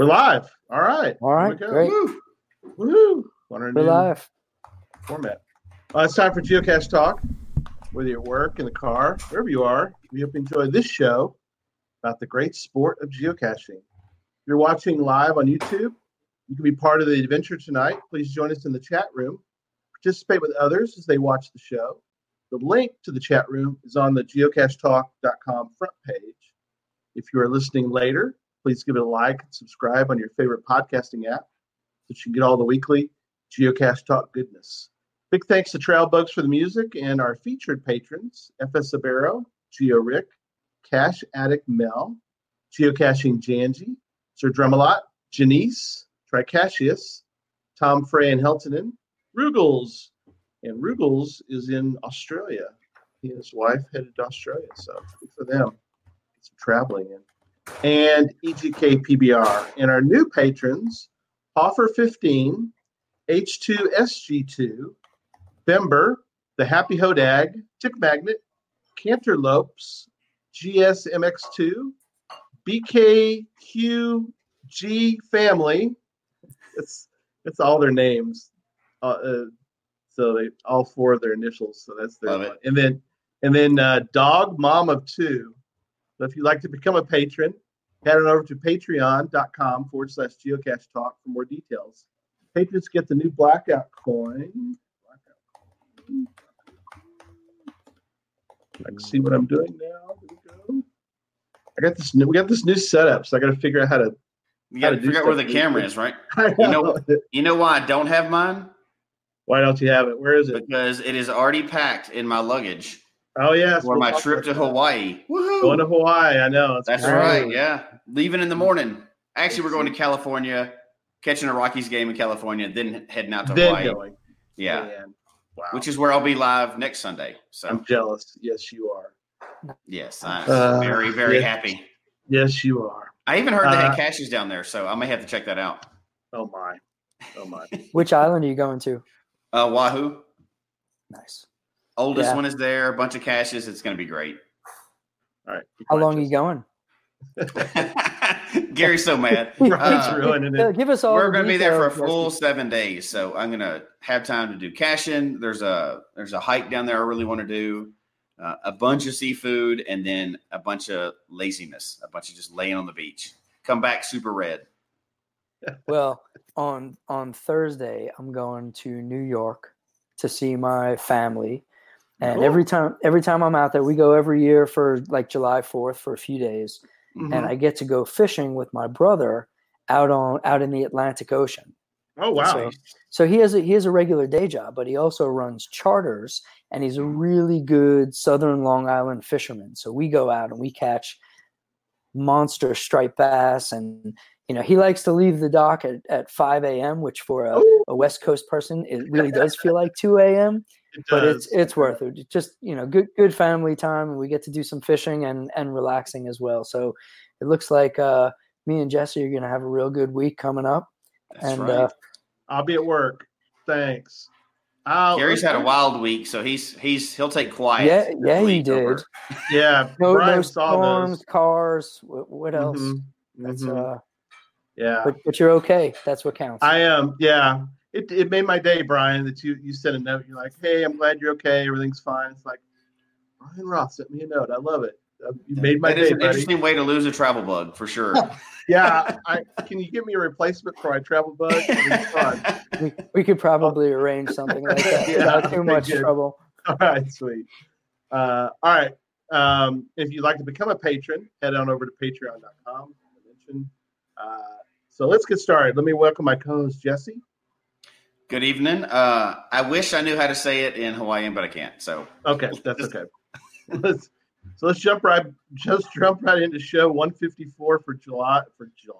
we're live. All right. All right, great. Woo. Our We're live. format. Uh, it's time for Geocache Talk. Whether you're at work, in the car, wherever you are, we hope you enjoy this show about the great sport of geocaching. If you're watching live on YouTube, you can be part of the adventure tonight. Please join us in the chat room. Participate with others as they watch the show. The link to the chat room is on the geocachetalk.com front page. If you are listening later, please give it a like and subscribe on your favorite podcasting app so you can get all the weekly Geocache Talk goodness. Big thanks to Trail Bugs for the music and our featured patrons, FS Sabero, Geo Rick, Cash Addict Mel, Geocaching Janji, Sir Drumalot, Janice, Tricassius, Tom Frey and Heltonen, Rugels, and Rugels is in Australia. He and his wife headed to Australia, so good for them. Get some traveling in. And EGK PBR. And our new patrons, Offer 15, H2SG2, Bember, The Happy Hodag, Tick Magnet, Canterlopes, GSMX2, BKQG Family. It's it's all their names. Uh, uh, so they all four of their initials. So that's their Love it. And then and then uh, Dog Mom of Two. So if you'd like to become a patron, head on over to patreon.com forward slash geocache talk for more details. Patrons get the new blackout coin. Blackout coin. I can see what I'm doing now. There we go. I got this new we got this new setup, so I gotta figure out how to You got to to figure out where the camera is, right? You know. You know why I don't have mine? Why don't you have it? Where is it? Because it is already packed in my luggage Oh yes. for we'll my trip to about that. Hawaii. Woohoo! Going to Hawaii, I know. It's That's great. right. Yeah, leaving in the morning. Actually, we're going to California, catching a Rockies game in California, then heading out to Then Hawaii. going. Yeah, Man. Wow. which is where I'll be live next Sunday. So I'm jealous. Yes, you are. yes, I'm Uh, very very yeah. happy. Yes, you are. I even heard they Uh, had caches down there, so I may have to check that out. Oh my. Oh my. Which island are you going to? Uh, Oahu, Nice. Oldest Yeah. one is there. A bunch of caches. It's going to be great. All right. How long are you going? Gary's so mad. Uh, ruining Uh, it. Give us all. We're going to be there for a full Rusty. seven days, so I'm going to have time to do caching. There's a there's a hike down there I really want to do, uh, a bunch of seafood, and then a bunch of laziness, a bunch of just laying on the beach. Come back super red. Well, on on Thursday, I'm going to New York to see my family, and Cool. every time every time I'm out there, we go every year for like July 4th for a few days, Mhm. and I get to go fishing with my brother out on out in the Atlantic Ocean. Oh wow. So, so he has a he has a regular day job, but he also runs charters, and he's a really good Southern Long Island fisherman. So we go out and we catch monster striped bass, and you know he likes to leave the dock at, at five a.m., which for a, a West Coast person it really does feel like two a.m. It But it's it's worth it. Just you know, good good family time, and we get to do some fishing and and relaxing as well. So it looks like uh, me and Jesse are going to have a real good week coming up. That's and right. uh, I'll be at work. Thanks. I'll, Gary's had a wild week, so he's he's he'll take quiet. Yeah, this yeah, he week over- did. Yeah. No, Brian no saw storms, those. cars. What, what else? Mhm, That's mhm. uh, yeah. but but you're okay. That's what counts. I am. yeah. It, it made my day, Brian, that you, you sent a note. You're like, hey, I'm glad you're okay. Everything's fine. It's like, Brian Roth sent me a note. I love it. Uh, You made my That is day, an buddy. interesting way to lose a travel bug for sure. Yeah. I, can you give me a replacement for my travel bug? It's fun. we, we could probably arrange something like that Yeah, without too much good. trouble. All right, sweet. Uh, all right. Um, if you'd like to become a patron, head on over to patreon.com. I mentioned. Uh, so let's get started. Let me welcome my co-host Jesse. Good evening. Uh, I wish I knew how to say it in Hawaiian, but I can't. So Okay, that's okay. let's so let's jump right just jump right into show 154 for July for July.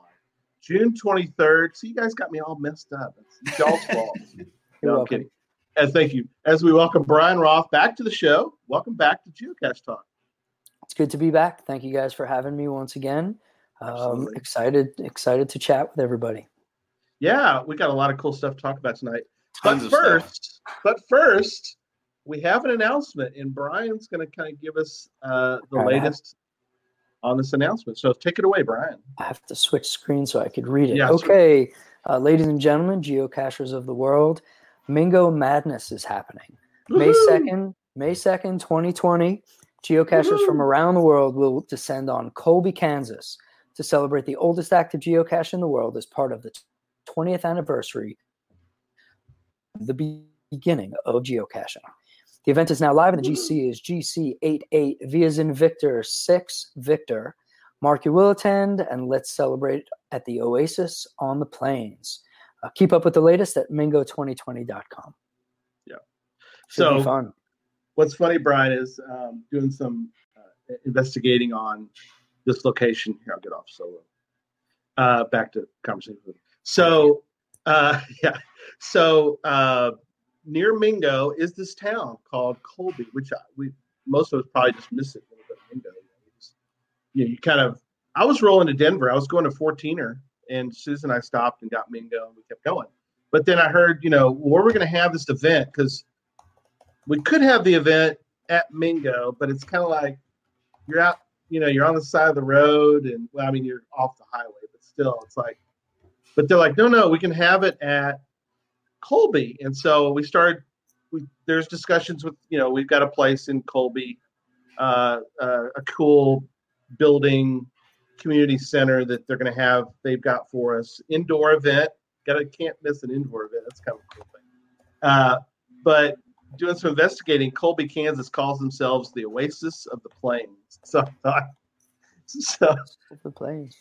June 23rd. So you guys got me all messed up. It's y'all's fault. You're No, I'm welcome. kidding. And thank you. As we welcome Brian Roth back to the show. Welcome back to Geocache Talk. It's good to be back. Thank you guys for having me once again. Um, Absolutely. excited, excited to chat with everybody. Yeah, we got a lot of cool stuff to talk about tonight. tons but of stuff. first, but first, we have an announcement, and Brian's going to kind of give us uh, the All right. latest on this announcement. So take it away, Brian. I have to switch screens so I could read it. Yeah, okay, uh, ladies and gentlemen, geocachers of the world, Mingo Madness is happening. May 2nd, May 2nd, 2020, geocachers from around the world will descend on Colby, Kansas to celebrate the oldest active geocache in the world as part of the 20th anniversary, the beginning of geocaching. The event is now live, and the GC is GC88 V as in Victor 6 Victor. Mark you will attend, and let's celebrate at the Oasis on the Plains. Uh, keep up with the latest at mingo2020.com. Yeah. Should So fun. what's funny, Brian, is um, doing some uh, investigating on this location. Here, I'll get off solo. Uh, back to conversation. So, uh, yeah. So uh, near Mingo is this town called Colby, which I, we most of us probably just miss it Mingo. You, know, you kind of. I was rolling to Denver. I was going to 14er, and Susan and I stopped and got Mingo, and we kept going. But then I heard, you know, where we're going to have this event because we could have the event at Mingo, but it's kind of like you're out, you know, you're on the side of the road, and well, I mean, you're off the highway, but still, it's like, but they're like, no, no, we can have it at Colby, and so we started. We, there's discussions with, you know, we've got a place in Colby, uh, uh, a cool building, community center that they're going to have. They've got for us indoor event. Got to can't miss an indoor event. That's kind of a cool thing. Uh, but doing some investigating, Colby, Kansas calls themselves the Oasis of the Plains. So, I so The Plains.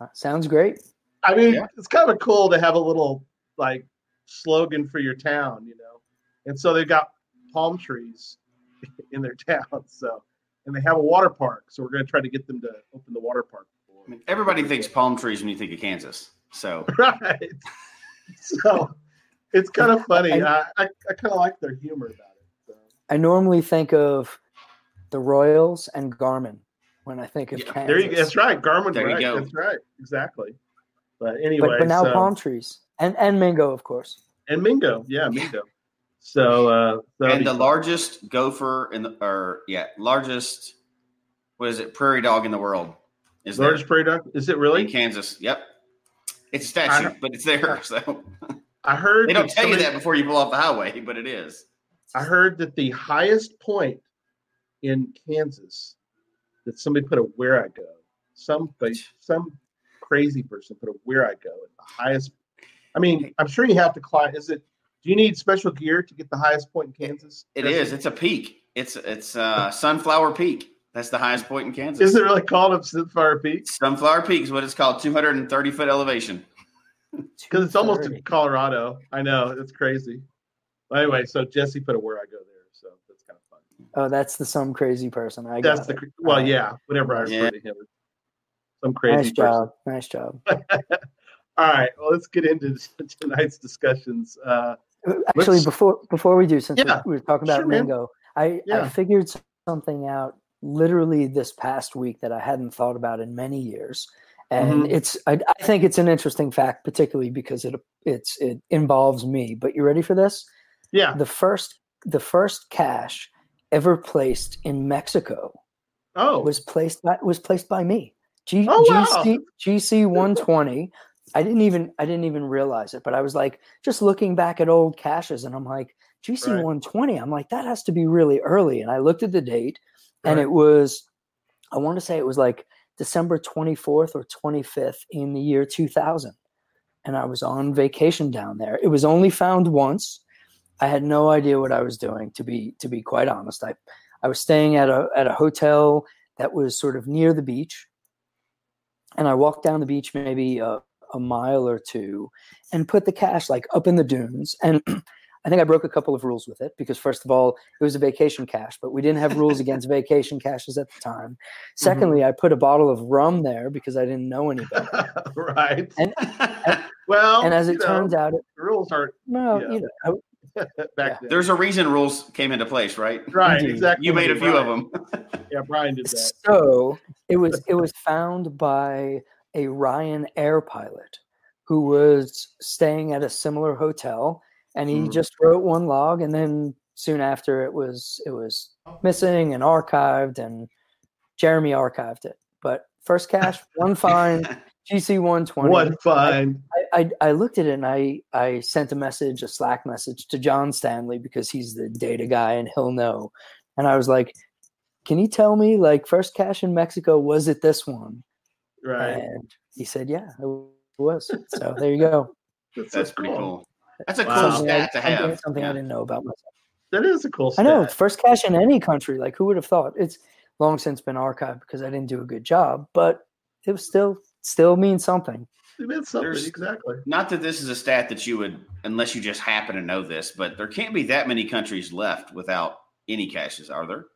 Uh, sounds great. I mean, Yeah. it's kind of cool to have a little like slogan for your town, you know. And so they've got palm trees in their town. So, and they have a water park. So we're going to try to get them to open the water park. I mean, everybody thinks palm trees when you think of Kansas. So right. So it's kind of funny. I, I, I kind of like their humor about it. So. I normally think of the Royals and Garmin when I think of Yeah, Kansas. There you go. That's right. Garmin. There you right. go. That's right. Exactly. But anyway, But, but now so- palm trees and and mango, of course. and Mingo. Yeah, Mingo. So, uh, and the fun. largest gopher in the or yeah, largest what is it, prairie dog in the world is there largest prairie dog. Is it in really? Kansas. Yep. It's a statue, I- but it's there. So I heard they don't that tell you that before you pull off the highway, but it is. I heard that the highest point in Kansas that somebody put a Wherigo. Some some crazy person put a Wherigo at the highest. I mean, I'm sure you have to climb. Is it? Do you need special gear to get the highest point in Kansas? It is. It's a peak. It's it's uh, Sunflower Peak. That's the highest point in Kansas. Is it really called up Sunflower Peak? Sunflower Peak is what it's called. 230 foot elevation. Because it's almost in Colorado. I know it's crazy. But anyway, so Jesse put a Wherigo there, so that's kind of fun. Oh, that's the some crazy person. I That's the it. well, yeah. Whatever I refer Yeah. to him, some crazy nice person. job. Nice job. All right, well, let's get into tonight's discussions. Uh, Actually, Let's- before before we do, since we- Yeah, we were talking about sure, man. mango, I, Yeah. I figured something out literally this past week that I hadn't thought about in many years, and Mhm. it's I, I think it's an interesting fact, particularly because it it's it involves me. But you ready for this? yeah. The first the first cache ever placed in Mexico Oh, was placed by was placed by me. G, Oh, wow. GC GC 120. I didn't even I didn't even realize it, but I was like just looking back at old caches and I'm like GC Right. 120. I'm like that has to be really early and I looked at the date and Right. it was I want to say it was like December 24th or 25th in the year 2000. And I was on vacation down there. It was only found once. I had no idea what I was doing to be to be quite honest. I I was staying at a at a hotel that was sort of near the beach, and I walked down the beach maybe a, a mile or two and put the cache like up in the dunes. And I think I broke a couple of rules with it because first of all, it was a vacation cache, but we didn't have rules against vacation caches at the time. Mm-hmm. Secondly, I put a bottle of rum there because I didn't know any better. right. And well, and as it know, turns out, it, the rules aren't well, Yeah. you know, back then. There's a reason rules came into place, right? right, Indeed. exactly. You made a few of them. Yeah, Brian did that. So it was it was found by a Ryan Air pilot who was staying at a similar hotel, and he Mhm. just wrote one log, and then soon after it was it was missing and archived, and Jeremy archived it. But first cache, one find, GC one twenty. One fine. I, I I looked at it and I I sent a message, a Slack message to John Stanley because he's the data guy and he'll know. And I was like, "Can you tell me like first cache in Mexico was it this one?" Right. And he said, "Yeah, it was." So there you go. so That's pretty cool. That's a Wow. cool Something, I, stat to something- have. something I didn't know about myself. That is a cool I know first cache in any country. Like who would have thought? It's long since been archived because I didn't do a good job, but it was still still means something. It meant something, There's- exactly. Not that this is a stat that you would, unless you just happen to know this, but there can't be that many countries left without any caches, are there?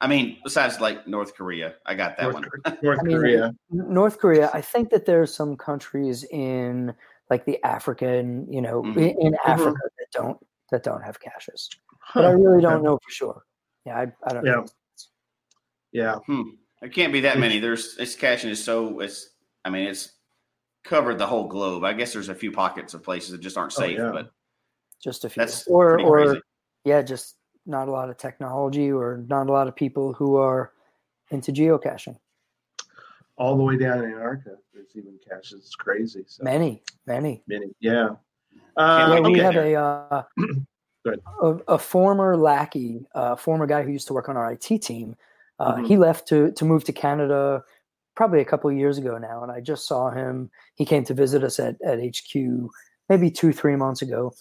I mean, besides like North Korea, I got that North, one. Kor- North I mean, Korea. North Korea, I think that there's some countries in like the African, you know, Mhm. in, in Africa that don't that don't have caches. But I really don't know for sure. Yeah, I, I don't Yeah. know. Yeah. Hmm. There can't be that many. There's it's caching is so it's. I mean, it's covered the whole globe. I guess there's a few pockets of places that just aren't Oh, safe, yeah. but Just a few. that's or pretty or crazy. yeah, just not a lot of technology or not a lot of people who are into geocaching. All the way down in Antarctica, there's even caches. It's crazy. So Many, many. many. Yeah. Uh, yeah, we okay. have a, uh, a a former lackey, a former guy who used to work on our IT team. Uh, Mhm. He left to to move to Canada probably a couple of years ago now, and I just saw him. He came to visit us at at HQ maybe two three months ago.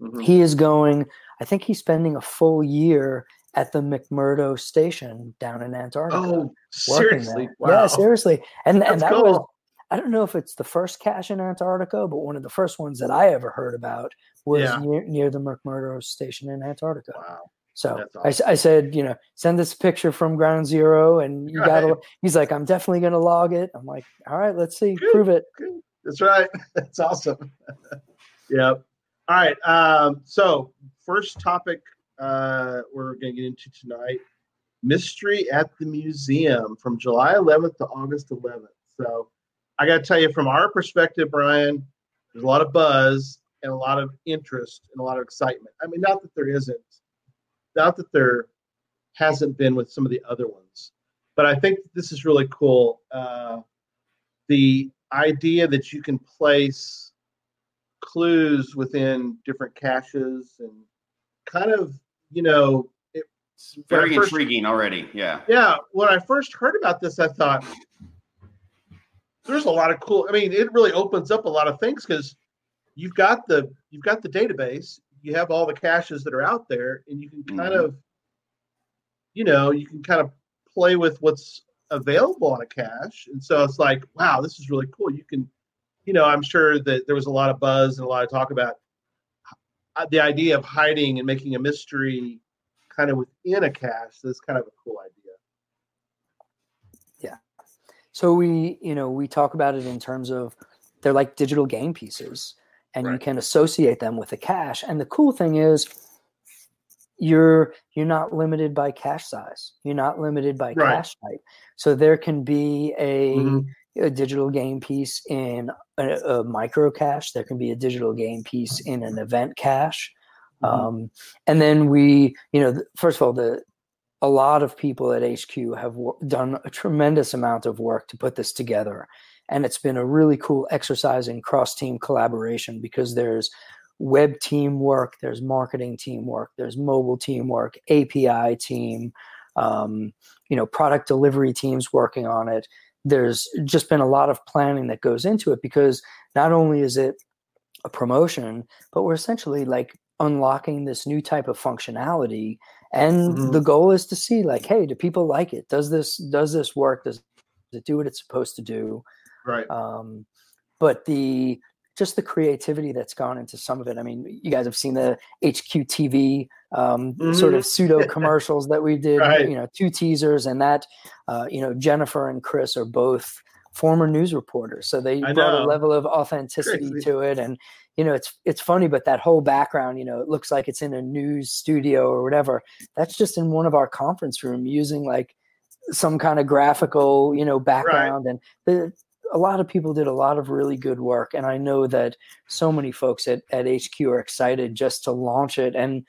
mhm. He is going. I think he's spending a full year at the McMurdo station down in Antarctica. Oh, working seriously? there. Wow. Yeah, seriously. And That's and that cool. was I don't know if it's the first cache in Antarctica, but one of the first ones that I ever heard about was Yeah. near, near the McMurdo station in Antarctica. Wow. So I I I said, you know, send this picture from ground zero, and you got to. He's like, I'm definitely going to log it. I'm like, all right, let's see, Good. prove it. That's right. That's awesome. yep. All right. Um, so first topic uh, we're going to get into tonight: mystery at the museum from July 11th to August 11th. So I got to tell you, from our perspective, Brian, there's a lot of buzz and a lot of interest and a lot of excitement. I mean, not that there isn't, not that there hasn't been with some of the other ones, but I think this is really cool. Uh, the idea that you can place clues within different caches and kind of, you know, it, It's very first- intriguing already. Yeah. yeah, when I first heard about this, I thought there's a lot of cool. I mean, it really opens up a lot of things because you've got the you've got the database, you have all the caches that are out there, and you can kind Mhm. of, you know, you can kind of play with what's available on a cache, and so it's like, wow, this is really cool. You can, you know, I'm sure that there was a lot of buzz and a lot of talk about the idea of hiding and making a mystery kind of within a cache. That's kind of a cool idea. Yeah. So we, you know, we talk about it in terms of they're like digital game pieces, and you can associate them with a cache. And the cool thing is, you're you're not limited by cache size. You're not limited by Right. cache type. So there can be a, Mhm. a digital game piece in a, a micro cache. There can be a digital game piece in an event cache. Mhm. Um, and then we, you know, first of all, the a lot of people at HQ have wo- done a tremendous amount of work to put this together, and it's been a really cool exercise in cross team collaboration because there's web teamwork, there's marketing teamwork, there's mobile teamwork, API team, um, you know, product delivery teams working on it. There's just been a lot of planning that goes into it because not only is it a promotion, but we're essentially like unlocking this new type of functionality. And Mhm. the goal is to see like, hey, do people like it? Does this does this work? Does it do what it's supposed to do? Right. Um, but the just the creativity that's gone into some of it. I mean, you guys have seen the HQTV um, sort of pseudo commercials that we did. Right. You know, two teasers, and that uh, you know Jennifer and Chris are both former news reporters, so they I brought know. a level of authenticity Crazy. to it. And you know, it's it's funny, but that whole background, you know, it looks like it's in a news studio or whatever. That's just in one of our conference room using like some kind of graphical, you know, background. And the, a lot of people did a lot of really good work. And I know that so many folks at, at HQ are excited just to launch it. And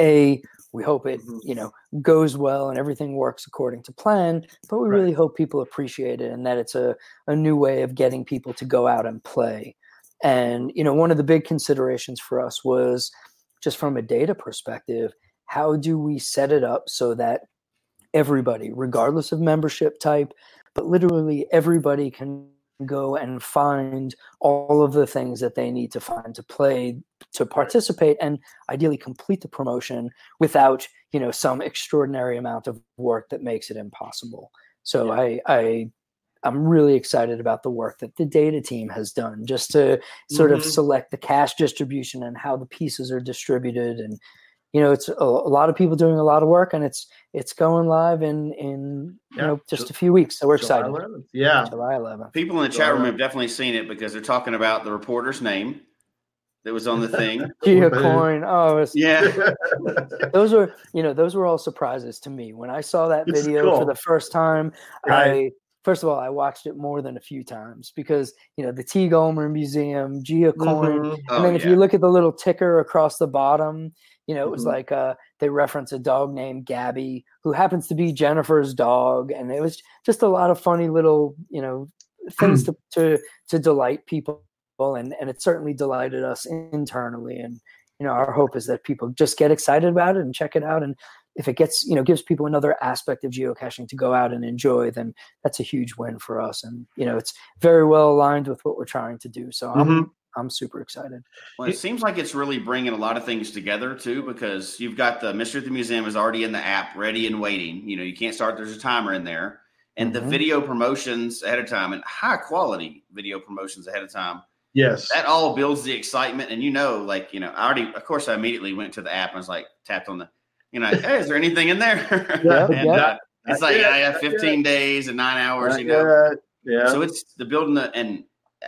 a, we hope it, Mhm. you know, goes well and everything works according to plan. But we Right. really hope people appreciate it and that it's a, a new way of getting people to go out and play. And, you know, one of the big considerations for us was just from a data perspective, how do we set it up so that everybody, regardless of membership type, but literally everybody can go and find all of the things that they need to find to play to participate and ideally complete the promotion without you know some extraordinary amount of work that makes it impossible so i i i'm really excited about the work that the data team has done just to sort of Mhm. select the cache distribution and how the pieces are distributed and you know it's a, a lot of people doing a lot of work and it's it's going live in in you know just a few weeks so we're July excited 11th. Yeah. july 11th People in the chat room have definitely seen it because they're talking about the reporter's name that was on the thing. geocoin oh it's, Yeah. those were you know those were all surprises to me when i saw that This is video for the first time Right. First of all i watched it more than a few times because you know the t gomer museum geocoin Mhm. Oh, and then if yeah. you look at the little ticker across the bottom you know it was Mhm. like uh they reference a dog named gabby who happens to be jennifer's dog and it was just a lot of funny little you know things to to to delight people and and it certainly delighted us internally and you know our hope is that people just get excited about it and check it out and if it gets you know gives people another aspect of geocaching to go out and enjoy then that's a huge win for us and you know it's very well aligned with what we're trying to do so i'm Mhm. i'm super excited Well, it seems like it's really bringing a lot of things together too, because you've got the Mystery at the Museum is already in the app, ready and waiting. You know, you can't start. There's a timer in there, and the Mhm. video promotions ahead of time and high quality video promotions ahead of time. Yes. That all builds the excitement, and you know, like you know, I already, of course, I immediately went to the app and was like, tapped on the, you know, hey, is there anything in there? Yeah, and yeah. uh, it's like yet, I have not yet. 15 days and nine hours, Not you know. yet. Yeah. So it's the building the and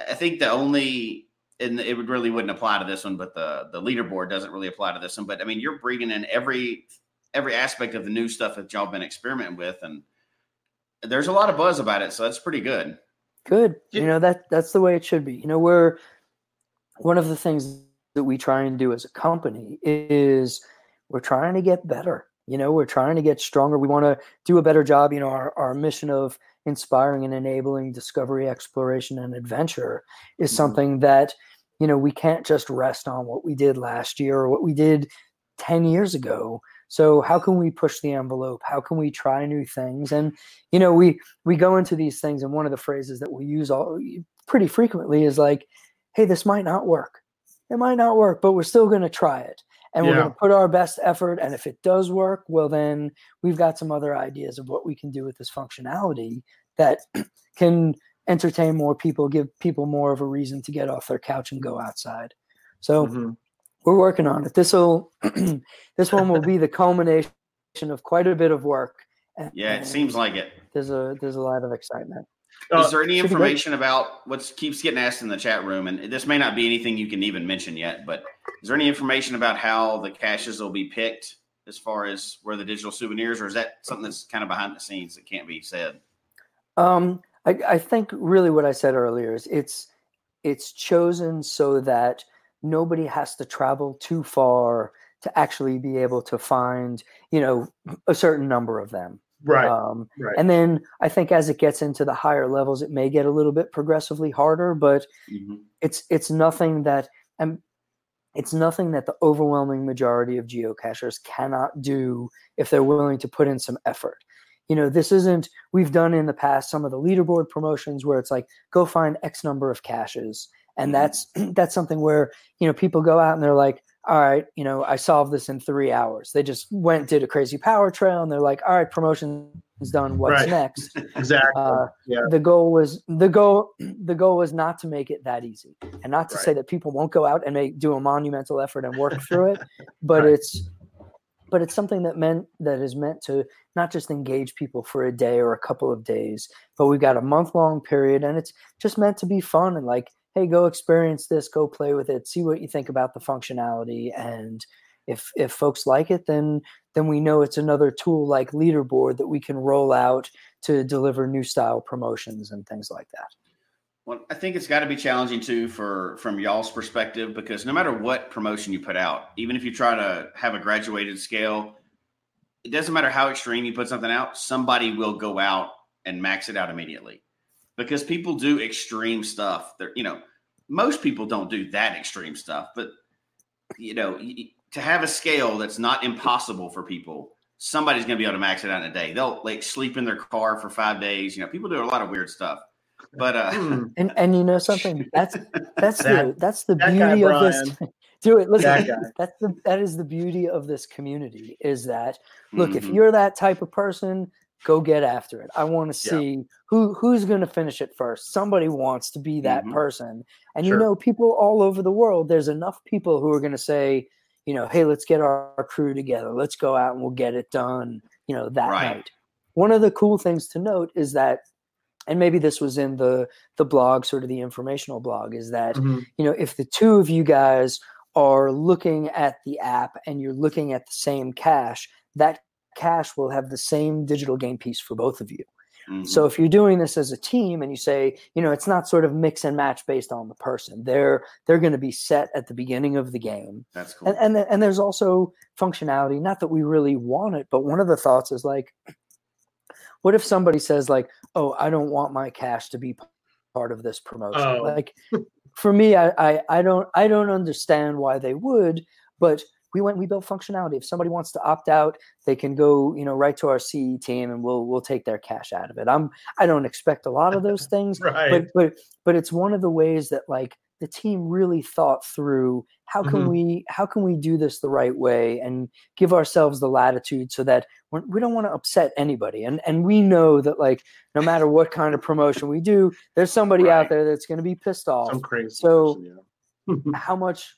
I think the only and it would really wouldn't apply to this one, but the the leaderboard doesn't really apply to this one. But I mean, you're bringing in every every aspect of the new stuff that y'all been experimenting with, and there's a lot of buzz about it, so that's pretty good. good Yeah. you know that that's the way it should be you know we're one of the things that we try and do as a company is we're trying to get better you know we're trying to get stronger. We want to do a better job you know our, our mission of inspiring and enabling discovery exploration and adventure is Mhm. something that you know we can't just rest on what we did last year or what we did 10 years ago. So how can we push the envelope? How can we try new things? And you know we we go into these things and one of the phrases that we use all pretty frequently is like hey this might not work. It might not work but we're still going to try it and we're going to put our best effort and if it does work well then we've got some other ideas of what we can do with this functionality that can entertain more people give people more of a reason to get off their couch and go outside so Mhm. we're working on it this will this one will be the culmination of quite a bit of work and, Yeah, it seems like it. there's a there's a lot of excitement Uh, Is there any information about what keeps getting asked in the chat room? And this may not be anything you can even mention yet, but is there any information about how the caches will be picked as far as where the digital souvenirs, or is that something that's kind of behind the scenes that can't be said? Um, I, I think really what I said earlier is it's it's chosen so that nobody has to travel too far to actually be able to find you know a certain number of them. Right. Um, right. and then I think as it gets into the higher levels, it may get a little bit progressively harder, but it's it's nothing that and it's nothing that the overwhelming majority of geocachers cannot do if they're willing to put in some effort. You know, this isn't we've done in the past some of the leaderboard promotions where it's like go find X number of caches. And Mhm. that's that's something where, you know, people go out and they're like, all right, you know, I solved this in three hours. They just went, did a crazy power trail, and they're like, all right, promotion's done, what's Right. next? Exactly. Uh, yeah. the goal was the goal the goal was not to make it that easy and not to say that people won't go out and make do a monumental effort and work through it but Right. it's but it's something that meant that is meant to not just engage people for a day or a couple of days but we've got a month long period and it's just meant to be fun and like hey go experience this go play with it see what you think about the functionality and if if folks like it then then we know it's another tool like leaderboard that we can roll out to deliver new style promotions and things like that. Well, I think it's got to be challenging too for from y'all's perspective because no matter what promotion you put out, even if you try to have a graduated scale, it doesn't matter how extreme you put something out, somebody will go out and max it out immediately. Because people do extreme stuff. They're, you know, most people don't do that extreme stuff, but you know, y- y- to have a scale that's not impossible for people, somebody's going to be able to max it out in a day. They'll like sleep in their car for 5 days, you know, people do a lot of weird stuff. But uh Hmm. And and you know something that's that's the that's the that guy, beauty of this. Do it. Listen, That that's the that is the beauty of this community is that look if mhm. you're that type of person go get after it i want to Yeah. see who who's going to finish it first somebody wants to be that Mhm. person and Sure. you know people all over the world there's enough people who are going to say you know hey let's get our, our crew together let's go out and we'll get it done you know that Right. night one of the cool things to note is that and maybe this was in the the blog sort of the informational blog is that Mhm. you know if the two of you guys are looking at the app and you're looking at the same cache that cache will have the same digital game piece for both of you Mhm. so if you're doing this as a team and you say you know it's not sort of mix and match based on the person they're they're going to be set at the beginning of the game that's cool. and and, and there's also functionality not that we really want it but one of the thoughts is like what if somebody says like oh i don't want my cache to be part of this promotion Oh. like for me I, I i don't i don't understand why they would but we went we built functionality if somebody wants to opt out they can go you know right to our ce team and we'll we'll take their cache out of it i'm i don't expect a lot of those things Right. but but but it's one of the ways that like the team really thought through how can Mhm. we how can we do this the right way and give ourselves the latitude so that we're, we don't want to upset anybody and and we know that like no matter what kind of promotion we do there's somebody Right. out there that's going to be pissed off Some crazy. So- person, yeah. how much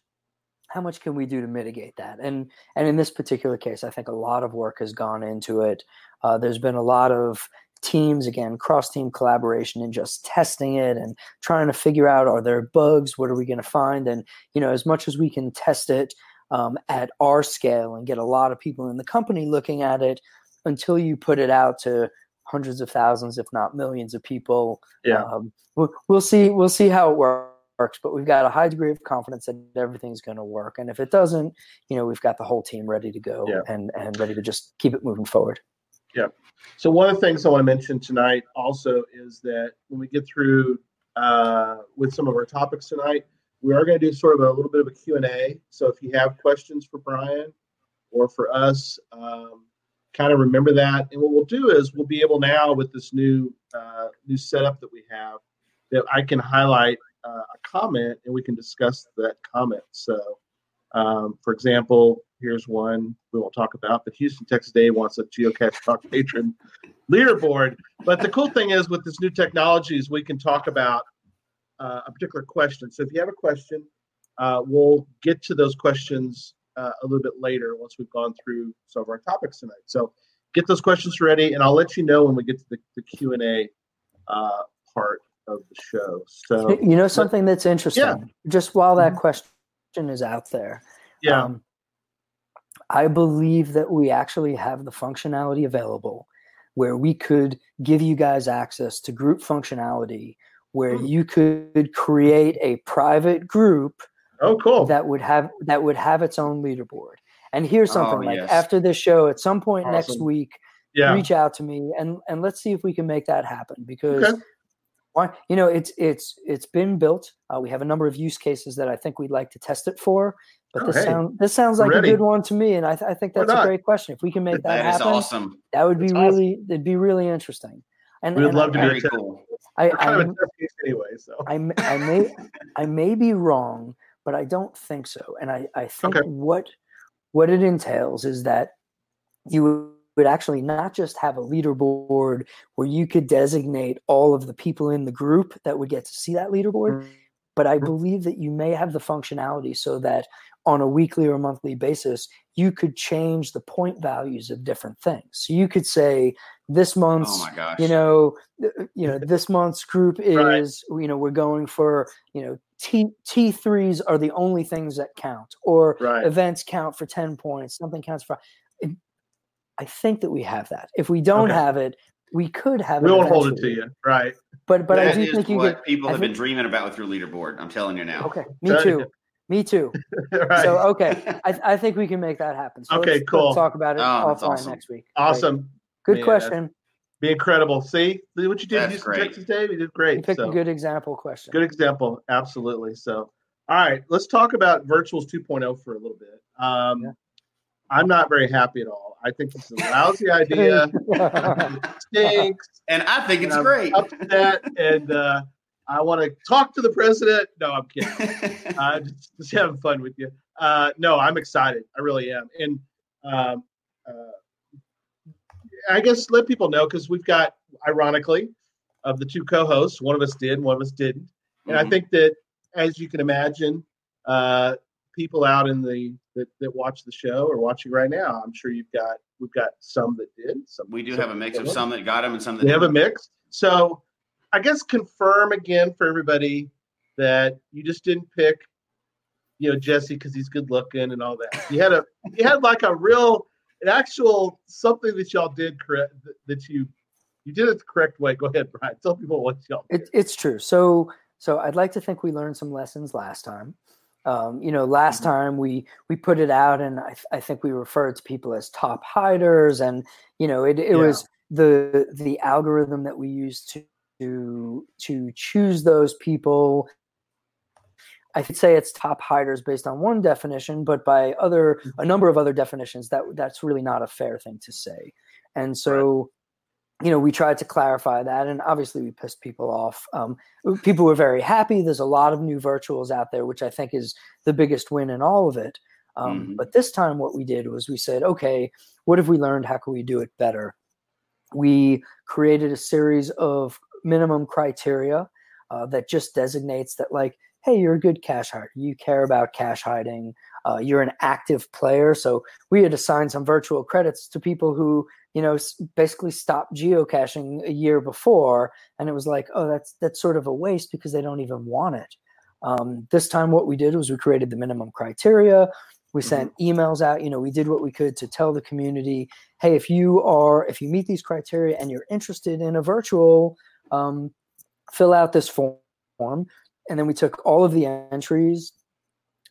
how much can we do to mitigate that? And and in this particular case i think a lot of work has gone into it. Uh, there's been a lot of teams again cross team collaboration and just testing it and trying to figure out are there bugs? What are we going to find? And you know as much as we can test it um, at our scale and get a lot of people in the company looking at it until you put it out to hundreds of thousands if not millions of people Yeah. um, we'll, we'll see we'll see how it works but we've got a high degree of confidence that everything's going to work and if it doesn't you know we've got the whole team ready to go Yeah. and and ready to just keep it moving forward Yeah. So one of the things I want to mention tonight also is that when we get through uh, with some of our topics tonight, we are going to do sort of a little bit of a Q&A. So if you have questions for Brian or for us, um, kind of remember that. And what we'll do is we'll be able now with this new uh, new setup that we have that I can highlight uh, a comment and we can discuss that comment. So um, for example, here's one we won't talk about, but Houston, Texas Day wants a Geocache Talk patron leaderboard. But the cool thing is with this new technology is we can talk about uh, a particular question. So if you have a question, uh, we'll get to those questions uh, a little bit later once we've gone through some of our topics tonight. So get those questions ready, and I'll let you know when we get to the, the Q and A uh, part of the show. So you know something that's interesting Yeah. just while that question is out there yeah, um, I believe that we actually have the functionality available where we could give you guys access to group functionality where Hmm. you could create a private group oh cool. that would have that would have its own leaderboard. And here's Oh, something like yes. after this show at some point next week yeah, reach out to me and and let's see if we can make that happen because Okay. Why you know it's it's it's been built uh, we have a number of use cases that i think we'd like to test it for but Oh, this hey. sound this sounds like ready. a good one to me and i, th- I think that's a great question if we can make that, that is happen awesome. that would be That's awesome. really it'd be really interesting and, We would and love to I, be Very test- cool. I, We're I, of a test anyway. So I, m- I may I may be wrong, but I don't think so. And I, I think Okay. what what it entails is that you would actually not just have a leaderboard where you could designate all of the people in the group that would get to see that leaderboard, mm. but I mm. believe that you may have the functionality so that on a weekly or monthly basis, you could change the point values of different things. So you could say this oh month's, Oh you know, uh, you know, this month's group Right. is, you know, we're going for, you know, T T threes are the only things that count, or Right. events count for ten points, something counts for. It- I think that we have that. If we don't Okay. have it, we could have We it. won't hold it to you. Right. But but I do is think you what could. people I have think- been dreaming about with your leaderboard. I'm telling you now. Okay, me Tell too. Me too. right. So okay, I, I think we can make that happen. So Okay, let's, let's cool. talk about it Oh, offline awesome. next week. Great. awesome. Good Man, question. Be incredible. See See what you did in Houston, great. Texas, Dave? You did You great. picked So, a good example question. good example. Absolutely. So, all right, let's talk about Virtuals 2.0 for a little bit. Um, Yeah. I'm not very happy at all. I think this is a lousy idea. It stinks. And I think it's I'm great. upset, and uh, I want to talk to the president. No, I'm kidding. uh, just, just having fun with you. Uh, no, I'm excited. I really am. And um, uh, I guess let people know because we've got, ironically, of the two co-hosts, one of us did, one of us didn't. And I Mhm. think that, as you can imagine, uh, people out in the that, that watch the show or watching right now, I'm sure you've got we've got some that did. Some we do some have a mix of some that got them and some that They have a mix. So I guess confirm again for everybody that you just didn't pick, you know, Jesse because he's good looking and all that. You had a you had like a real an actual something that y'all did correct that you you did it the correct way. Go ahead, Brian. Tell people what y'all did. It, it's true. So so I'd like to think we learned some lessons last time. Um, you know, last Mhm. time we we put it out, and I, I think we referred to people as top hiders, and you know, it, it Yeah. was the the algorithm that we used to to to choose those people. I could say it's top hiders based on one definition, but by other a number of other definitions, that that's really not a fair thing to say. And so, you know, we tried to clarify that, and obviously we pissed people off. Um, people were very happy. There's a lot of new virtuals out there, which I think is the biggest win in all of it. Um, Mhm. But this time, what we did was we said, okay, what have we learned? How can we do it better? We created a series of minimum criteria uh, that just designates that, like, hey, you're a good cache hider. You care about cache hiding. Uh, you're an active player. So we had assigned some virtual credits to people who, you know, basically stopped geocaching a year before, and it was like, oh, that's that's sort of a waste because they don't even want it. Um, this time, what we did was we created the minimum criteria. We sent emails out. You know, we did what we could to tell the community, hey, if you are, if you meet these criteria and you're interested in a virtual, um, fill out this form. And then we took all of the entries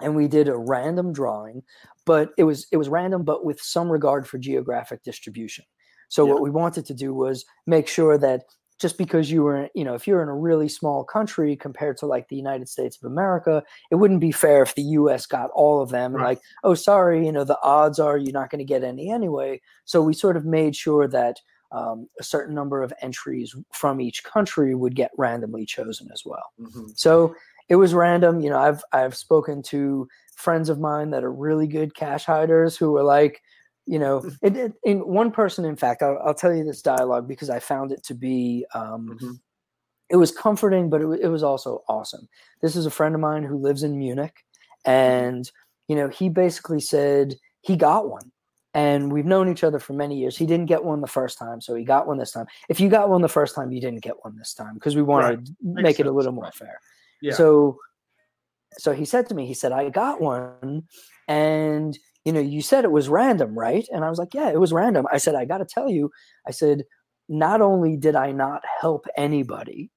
and we did a random drawing, but it was it was random, but with some regard for geographic distribution. So Yeah. what we wanted to do was make sure that just because you were, you know, if you're in a really small country compared to like the United States of America, it wouldn't be fair if the U.S. got all of them. And Right. like, oh, sorry, you know, the odds are you're not going to get any anyway. So we sort of made sure that um, a certain number of entries from each country would get randomly chosen as well. Mhm. So it was random. You know, I've I've spoken to friends of mine that are really good cache hiders who were like, you know, it, it, in one person, in fact, I'll, I'll tell you this dialogue because I found it to be, um, Mhm. it was comforting, but it, it was also awesome. This is a friend of mine who lives in Munich, and you know, he basically said he got one. And we've known each other for many years. He didn't get one the first time, so he got one this time. If you got one the first time, you didn't get one this time because we wanted to Makes make it a little more fair. Yeah. So so he said to me, he said, I got one and you know, you said it was random, right? And I was like, Yeah, it was random. I said, I gotta tell you, I said, not only did I not help anybody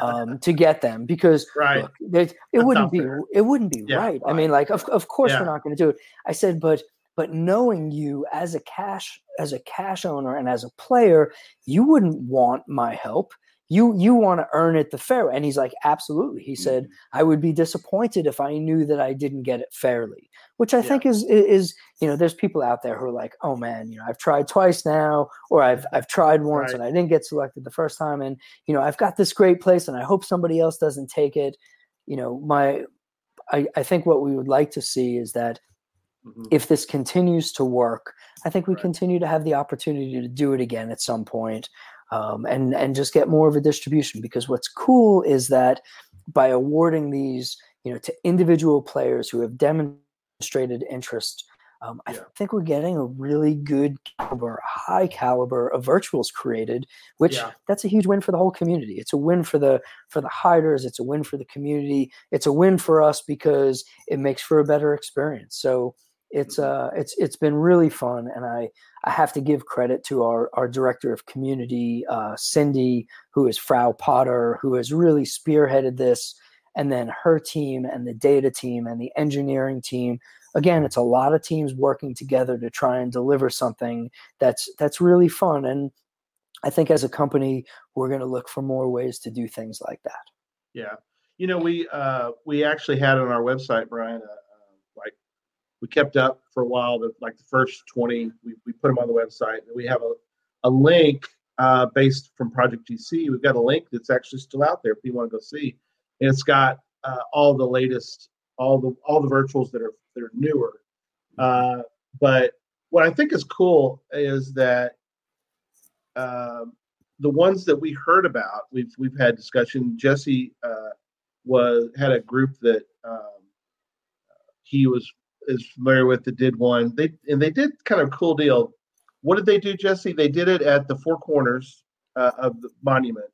um, to get them because Right. look, there's- it wouldn't be fair. it wouldn't be Yeah, right. I mean, like of of course Yeah. we're not going to do it. I said, but but knowing you as a cache as a cache owner and as a player, you wouldn't want my help. You you want to earn it the fair way. And he's like, absolutely. He said, mm-hmm. I would be disappointed if I knew that I didn't get it fairly. Which I Yeah. think is is you know, there's people out there who are like, oh man, you know, I've tried twice now, or I've I've tried once Right. and I didn't get selected the first time, and you know, I've got this great place and I hope somebody else doesn't take it. You know, my I, I think what we would like to see is that Mhm. if this continues to work, I think we Right. continue to have the opportunity to do it again at some point, um, and and just get more of a distribution. Because what's cool is that by awarding these, you know, to individual players who have demonstrated interest, um, I Yeah. think we're getting a really good caliber, high caliber of virtuals created, which Yeah. that's a huge win for the whole community. It's a win for the for the hiders. It's a win for the community. It's a win for us because it makes for a better experience. So it's uh it's it's been really fun and i i have to give credit to our our director of community uh cindy who is frau potter who has really spearheaded this and then her team and the data team and the engineering team. Again it's a lot of teams working together to try and deliver something that's that's really fun and i think as a company we're going to look for more ways to do things like that. Yeah, you know, we uh, we actually had on our website, Brian, we kept up for a while. The like the first twenty, we, we put them on the website, and we have a a link uh, based from Project GC. We've got a link that's actually still out there if you want to go see, and it's got uh, all the latest, all the all the virtuals that are that are newer. Uh, but what I think is cool is that um, the ones that we heard about, we've we've had discussion. Jesse uh, was had a group that um, he was is familiar with that did one. They and they did kind of cool deal. What did they do, Jesse? They did it at the four corners uh, of the monument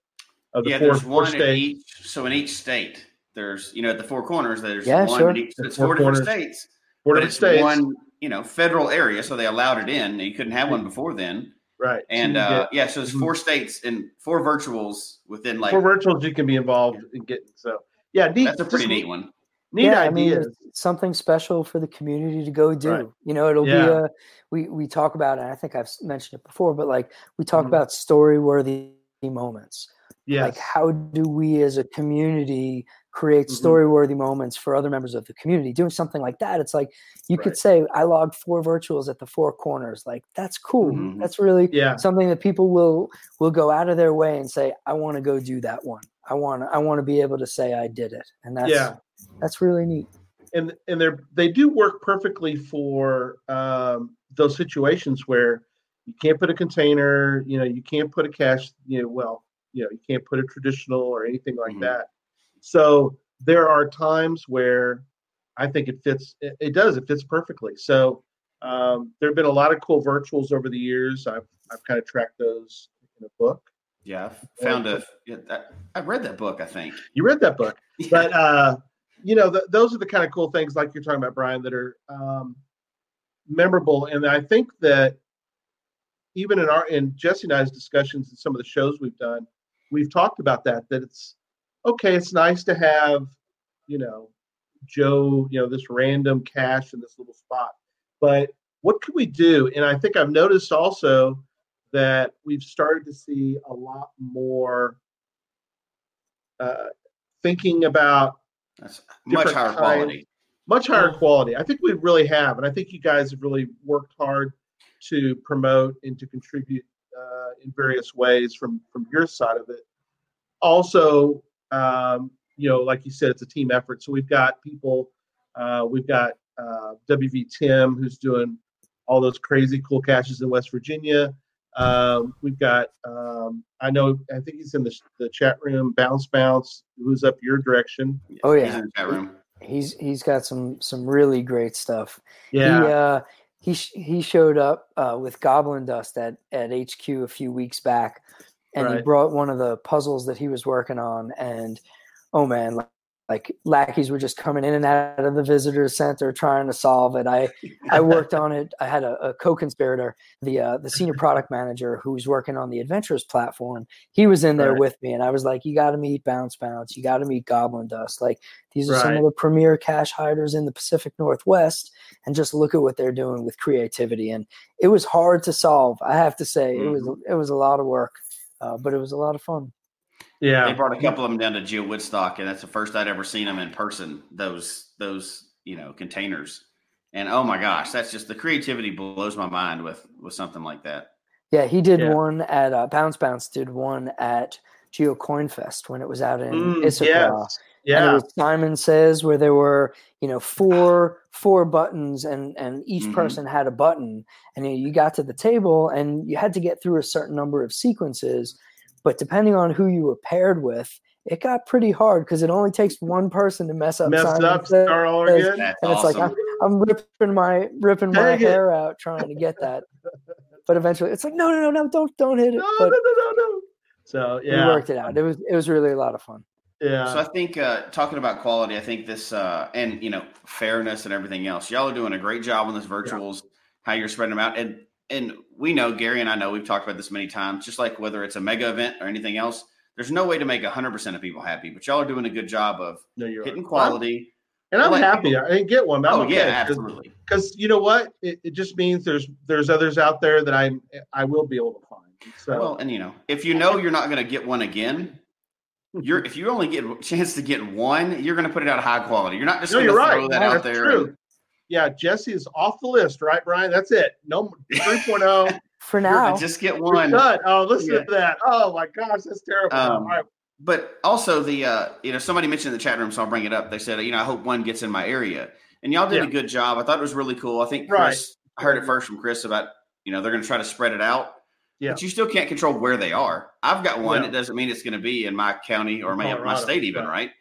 of the yeah, four, there's four one in each. So in each state, there's you know at the four corners, there's Yeah, one. sure. In each, The it's four four different corners. states, Four different states. one you know federal area, so they allowed it in. You couldn't have one before then, right. And you uh, get yeah, so there's Mhm. four states and four virtuals within like four virtuals you can be involved in getting. So yeah, neat. that's a pretty just neat one. Neat yeah, I mean, something special for the community to go do. Right. You know, it'll be a we we talk about, and I think I've mentioned it before, but like we talk Mhm. about story worthy moments. Yeah. Like, how do we as a community create Mhm. story worthy moments for other members of the community? Doing something like that, it's like you Right. could say, I logged four virtuals at the four corners. Like, that's cool. Mhm. That's really yeah. something that people will will go out of their way and say, I want to go do that one. I want to I want to be able to say I did it. And that's Yeah. That's really neat. and and they're they do work perfectly for um, those situations where you can't put a container, you know, you can't put a cache, you know, well, you know, you can't put a traditional or anything like Mhm. that. So there are times where I think it fits. It, it does. It fits perfectly. So um, there have been a lot of cool virtuals over the years. I've I've kind of tracked those in a book. Yeah, I found a. Yeah, that, I read that book. I think. You read that book. but uh, you know, th- those are the kind of cool things like you're talking about, Brian, that are um, memorable. And I think that even in our in Jesse and I's discussions and some of the shows we've done, we've talked about that. That it's okay. It's nice to have, you know, Joe, you know, this random cache in this little spot, but what could we do? And I think I've noticed also that we've started to see a lot more uh, thinking about That's much higher kinds- quality. much higher quality. I think we really have, and I think you guys have really worked hard to promote and to contribute uh, in various ways from from your side of it. Also, um, you know, like you said, it's a team effort. So we've got people, uh, we've got uh, WV Tim who's doing all those crazy cool caches in West Virginia. Um, we've got, um, I know, I think he's in the, the chat room, Bounce Bounce, who's up your direction. Oh He's yeah. in the chat room. He's he's got some some really great stuff. Yeah. He uh he sh- he showed up uh, with Goblin Dust at at HQ a few weeks back, and he brought one of the puzzles that he was working on. And oh man, like, like lackeys were just coming in and out of the visitor center trying to solve it. I I worked on it. I had a, a co-conspirator, the uh, the senior product manager who was working on the Adventures platform. He was in there Right. with me, and I was like, "You got to meet Bounce Bounce. You got to meet Goblin Dust. Like these are some of the premier cache hiders in the Pacific Northwest, and just look at what they're doing with creativity." And it was hard to solve. I have to say, it was Mm-hmm. it was a lot of work, uh, but it was a lot of fun. Yeah. They brought a couple of them down to Geo Woodstock, and that's the first I'd ever seen them in person. Those those you know containers, and oh my gosh, that's just the creativity blows my mind with with something like that. Yeah, he did Yeah. one at uh, Bounce Bounce did one at Geo Coin Fest when it was out in Mm, Issaquah. yes. And it Yeah. was Simon Says where there were, you know, four four buttons and and each Mhm. person had a button. And you, you got to the table and you had to get through a certain number of sequences. But depending on who you were paired with, it got pretty hard because it only takes one person to mess up. Messed up, Says. start all again. That's And it's like. I'm, I'm ripping my ripping my it. hair out trying to get that. But eventually it's like, no, no, no, no, don't don't hit it. No, no, but no, no, no. So we yeah, worked it out. It was it was really a lot of fun. yeah. So I think uh, talking about quality, I think this uh, and you know fairness and everything else. Y'all are doing a great job on this virtuals. How you're spreading them out, and and we know Gary and I know we've talked about this many times. Just like whether it's a mega event or anything else, there's no way to make 100 percent of people happy. But y'all are doing a good job of no, hitting right. quality. and I'm Like- happy. I didn't get one. But I'm Oh okay, yeah, absolutely. because you know what it, it just means there's there's others out there that i i will be able to find so Well, and you know, if you know you're not going to get one again, you're if you only get a chance to get one, you're going to put it out high quality. You're not just no going to throw right that that's out there. true yeah jesse is off the list right brian that's it no 3.0 For You're- now, just get we're one. done oh listen Yeah. to that oh my gosh that's terrible Um, All right. But also the uh, you know somebody mentioned in the chat room, so I'll bring it up. They said you know I hope one gets in my area, and y'all did Yeah. a good job. I thought it was really cool. I think Right. Chris I heard it first from Chris about you know they're going to try to spread it out. Yeah. But you still can't control where they are. I've got one. Yeah. It doesn't mean it's going to be in my county or my, my state even, right.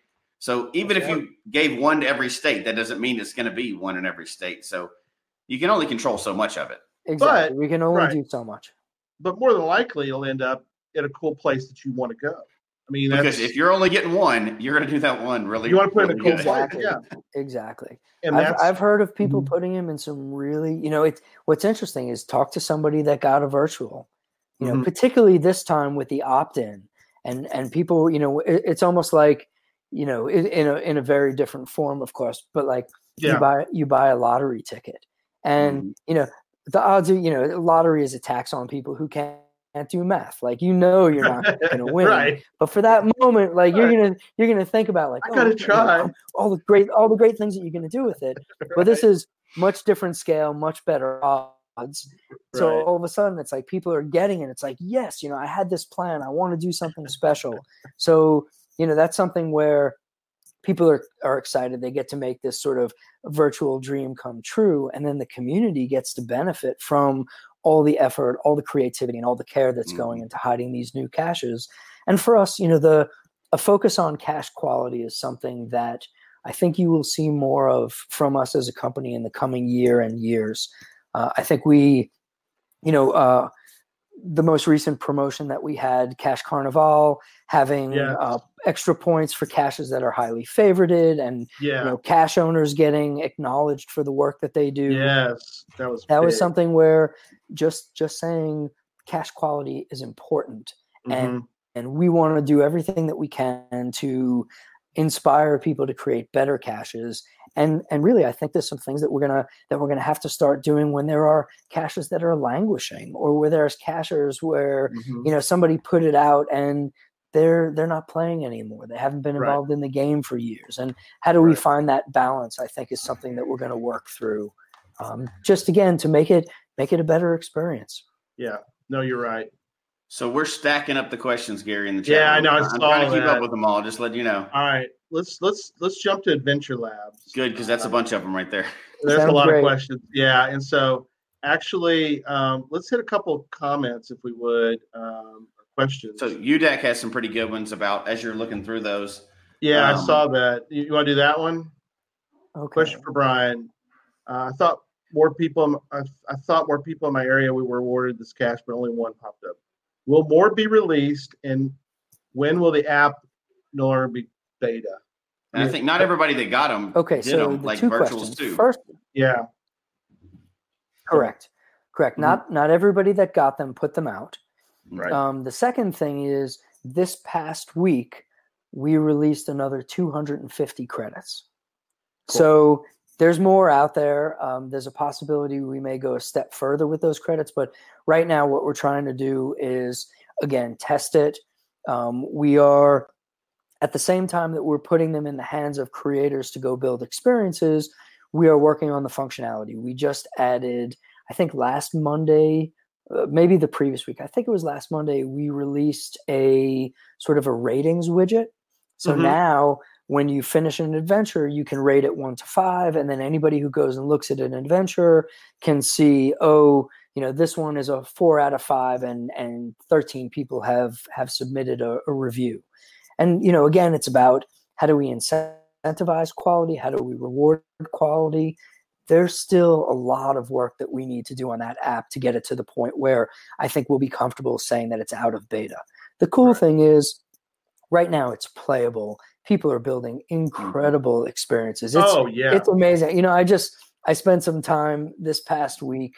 Right? So even if you gave one to every state, that doesn't mean it's going to be one in every state. So you can only control so much of it. exactly. but- we can only right. do so much. but more than likely you'll end up at a cool place that you want to go i mean Because if you're only getting one, you're going to do that one really. you want to put in a cool good. place Exactly. yeah Exactly. and I've, I've heard of people Mhm. putting him in some really, you know, it's what's interesting is talk to somebody that got a virtual, you know, Mhm. particularly this time with the opt in and, and people, you know, it, it's almost like, you know, in, in a, in a very different form, of course, but like yeah you buy, you buy a lottery ticket and, Mhm. you know, the odds are, you know, lottery is a tax on people who can't, can't do math. Like, you know, you're not going to win, right but for that moment, like you're Right. gonna you're gonna think about like I gotta you know, try. all the great all the great things that you're gonna do with it. But this is much different scale, much better odds. So all of a sudden, it's like people are getting it. It's like yes, you know, I had this plan. I want to do something special. So you know, that's something where people are are excited. They get to make this sort of virtual dream come true, and then the community gets to benefit from all the effort, all the creativity, and all the care that's going into hiding these new caches. And for us, you know, the a focus on cache quality is something that I think you will see more of from us as a company in the coming year and years. Uh, I think we, you know, uh, the most recent promotion that we had, Cache Carnival, having Yes. uh, extra points for caches that are highly favorited, and yeah you know, cache owners getting acknowledged for the work that they do yes that was that was something where just just saying cache quality is important and Mhm. and we want to do everything that we can to inspire people to create better caches and and really i think there's some things that we're gonna that we're gonna have to start doing when there are caches that are languishing or where there's cachers where Mhm. you know somebody put it out and they're they're not playing anymore they haven't been Right. involved in the game for years and how do we find that balance i think is something that we're going to work through um, just again to make it make it a better experience yeah no you're right So we're stacking up the questions, Gary, in the chat. Yeah, I know, I I'm saw trying to keep that. up with them all. Just let you know. all right let's let's let's jump to adventure labs Good, because that's a bunch of them right there. there's a lot great. of questions yeah and so actually um, let's hit a couple of comments if we would um, or questions. So UDAC has some pretty good ones about as you're looking through those. yeah i um, saw that. You, you want to do that one? Okay. Question for brian. Uh, i thought more people I, I thought more people in my area we were awarded this cache but only one popped up. Will more be released and when will the app no longer be beta? And I think not everybody that got them okay did so them the like two virtuals questions. too. first yeah. Correct. Correct. Mhm. not not everybody that got them put them out right Um, the second thing is this past week we released another 250 credits. Cool. So there's more out there. Um, there's a possibility we may go a step further with those credits, but right now what we're trying to do is again test it. Um, we are at the same time that we're putting them in the hands of creators to go build experiences. We are working on the functionality. We just added, I think last Monday, uh, maybe the previous week. I think it was last Monday. We released a sort of a ratings widget. So Mhm. now when you finish an adventure, you can rate it one to five, and then anybody who goes and looks at an adventure can see, oh, you know, this one is a four out of five, and and 13 people have have submitted a, a review. And you know, again, it's about how do we incentivize quality? How do we reward quality? There's still a lot of work that we need to do on that app to get it to the point where I think we'll be comfortable saying that it's out of beta. The cool Right. thing is, right now it's playable. People are building incredible experiences. It's, oh yeah. it's amazing. You know, I just I spent some time this past week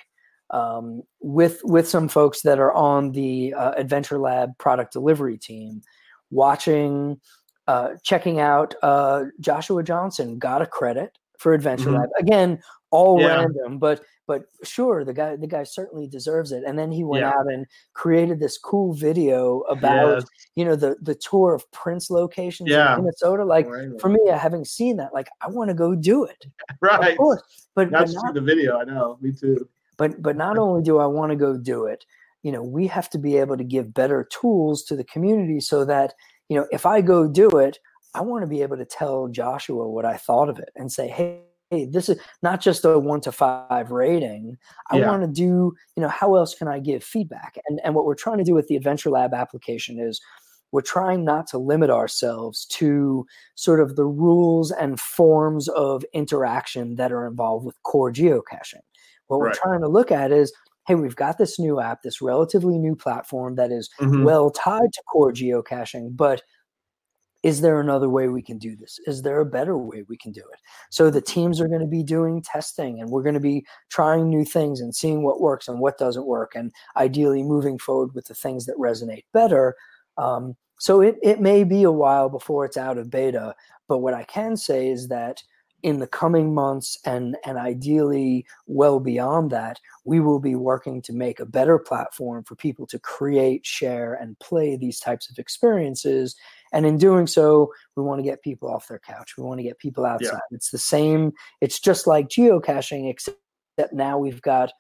um, with with some folks that are on the uh, Adventure Lab product delivery team, watching, uh, checking out uh, Joshua Johnson got a credit for Adventure Mhm. Lab again, all Yeah. random, but but sure, the guy the guy certainly deserves it. And then he went Yeah. out and created this cool video about Yes. you know the the tour of Prince locations Yeah. in Minnesota. Like Right. for me, having seen that, like I want to go do it. right. Of course, but Not but not, the video. I know. Me too. but but not only do I want to go do it, you know, we have to be able to give better tools to the community so that you know if I go do it, I want to be able to tell Joshua what I thought of it and say, hey. Hey, this is not just a one to five rating. I Yeah. want to do, you know, how else can I give feedback? And and what we're trying to do with the Adventure Lab application is we're trying not to limit ourselves to sort of the rules and forms of interaction that are involved with core geocaching. What we're trying to look at is hey, we've got this new app, this relatively new platform that is Mhm. well tied to core geocaching, but is there another way we can do this? Is there a better way we can do it? So the teams are going to be doing testing and we're going to be trying new things and seeing what works and what doesn't work, and ideally moving forward with the things that resonate better. Um, so it, it may be a while before it's out of beta, but what I can say is that in the coming months and and ideally well beyond that, we will be working to make a better platform for people to create, share, and play these types of experiences. And in doing so, we want to get people off their couch. We want to get people outside. It's the same. It's just like geocaching, except now we've got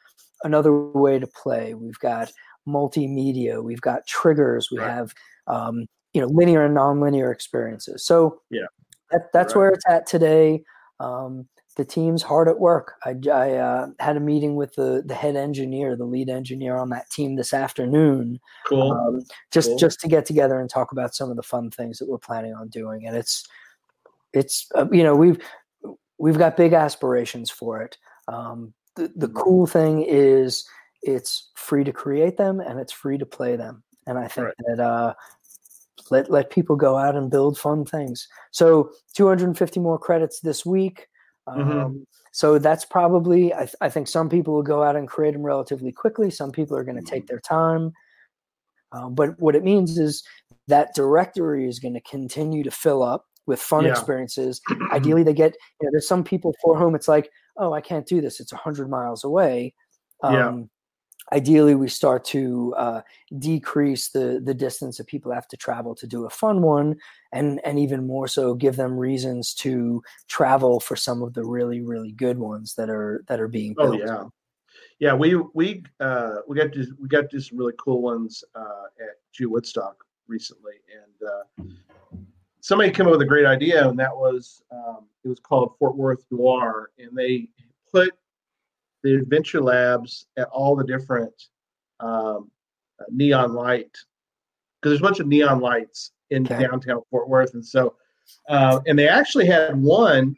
another way to play. We've got multimedia. We've got triggers. We Right. have um, you know linear and nonlinear experiences. So Yeah. that, that's Right. where it's at today. Um, the team's hard at work. I, I uh, had a meeting with the the head engineer, the lead engineer on that team this afternoon, Cool. um, just Cool. just to get together and talk about some of the fun things that we're planning on doing. And it's it's uh, you know we've we've got big aspirations for it. Um, the the Mhm. cool thing is it's free to create them and it's free to play them. And I think Right. that uh, let let people go out and build fun things. So 250 more credits this week. Um, Mhm. So that's probably I, th- I think some people will go out and create them relatively quickly. Some people are going to take their time. Um, but what it means is that directory is going to continue to fill up with fun Yeah. experiences. Ideally, they get you know there's some people for whom it's like, oh, I can't do this. It's hundred miles away. Yeah. Ideally, we start to uh, decrease the the distance that people have to travel to do a fun one, and and even more so, give them reasons to travel for some of the really really good ones that are that are being Oh built. yeah, yeah. We we uh, we got to we got to some really cool ones uh, at Geo Woodstock recently, and uh, somebody came up with a great idea, and that was um, it was called Fort Worth Noir, and they put the adventure labs at all the different um, uh, neon light because there's a bunch of neon lights in Okay. downtown Fort Worth, and so uh, and they actually had one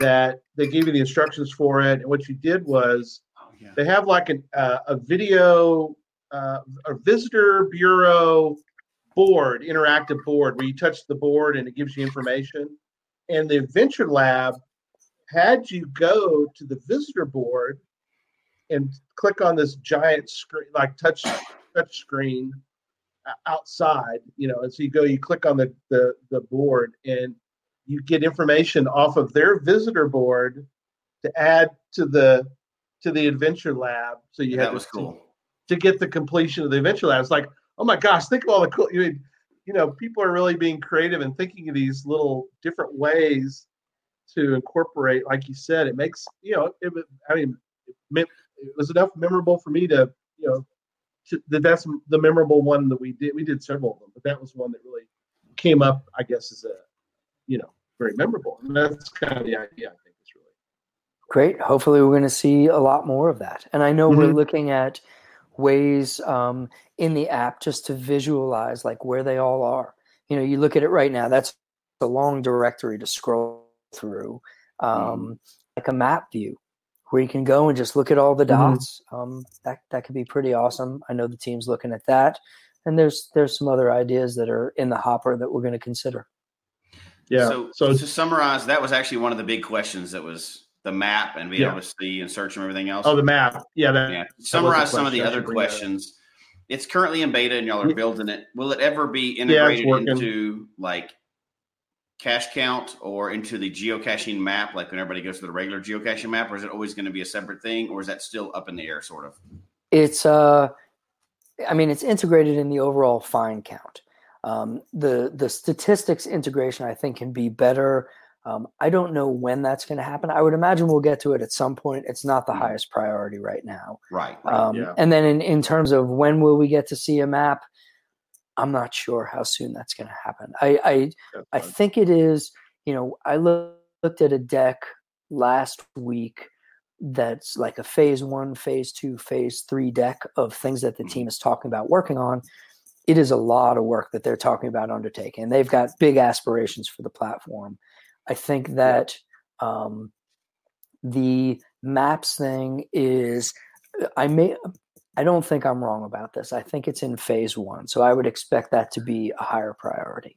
that they gave you the instructions for it, and what you did was Oh, yeah. they have like an, uh, a video, uh, a visitor bureau board, interactive board where you touch the board and it gives you information. And the Adventure Lab had you go to the visitor board and click on this giant screen, like touch touch screen outside, you know, and so you go, you click on the, the, the board and you get information off of their visitor board to add to the to the adventure lab. So you had that was to- cool. to get the completion of the adventure lab. It's like, oh my gosh, think of all the cool. You, mean, you know, people are really being creative and thinking of these little different ways to incorporate. Like you said, it makes you know. It, I mean, it, meant- it was enough memorable for me to you know. To, that that's the memorable one that we did. We did several of them, but that was one that really came up. I guess as a you know very memorable. And that's kind of the idea, I think, is really. Great. Hopefully, we're going to see a lot more of that. And I know we're Mhm. looking at ways um, in the app just to visualize like where they all are. You know, you look at it right now. That's a long directory to scroll through, um, like a map view, where you can go and just look at all the Mhm. dots. Um, that that could be pretty awesome. I know the team's looking at that, and there's there's some other ideas that are in the hopper that we're going to consider. Yeah. So, So, to summarize, that was actually one of the big questions. That was the map and being Yeah. able to see and search and everything else. oh, the map. Yeah. That, yeah. the Summarize some of the other should bring that up. questions. It's currently in beta, and y'all are building it. Will it ever be integrated working. into like cache count or into the geocaching map, like when everybody goes to the regular geocaching map, or is it always going to be a separate thing, or is that still up in the air, sort of? it's uh i mean it's integrated in the overall fine count um, the the statistics integration i think can be better um, i don't know when that's going to happen i would imagine we'll get to it at some point it's not the Mhm. highest priority right now Right. right. um, yeah. and then in, in terms of when will we get to see a map i'm not sure how soon that's going to happen i i, I think it is you know i loo- looked at a deck last week that's like a phase one, phase two, phase three deck of things that the Mhm. team is talking about working on. It is a lot of work that they're talking about undertaking. And they've got big aspirations for the platform. I think that um, the maps thing is, I may, I don't think I'm wrong about this. I think it's in phase one. So I would expect that to be a higher priority.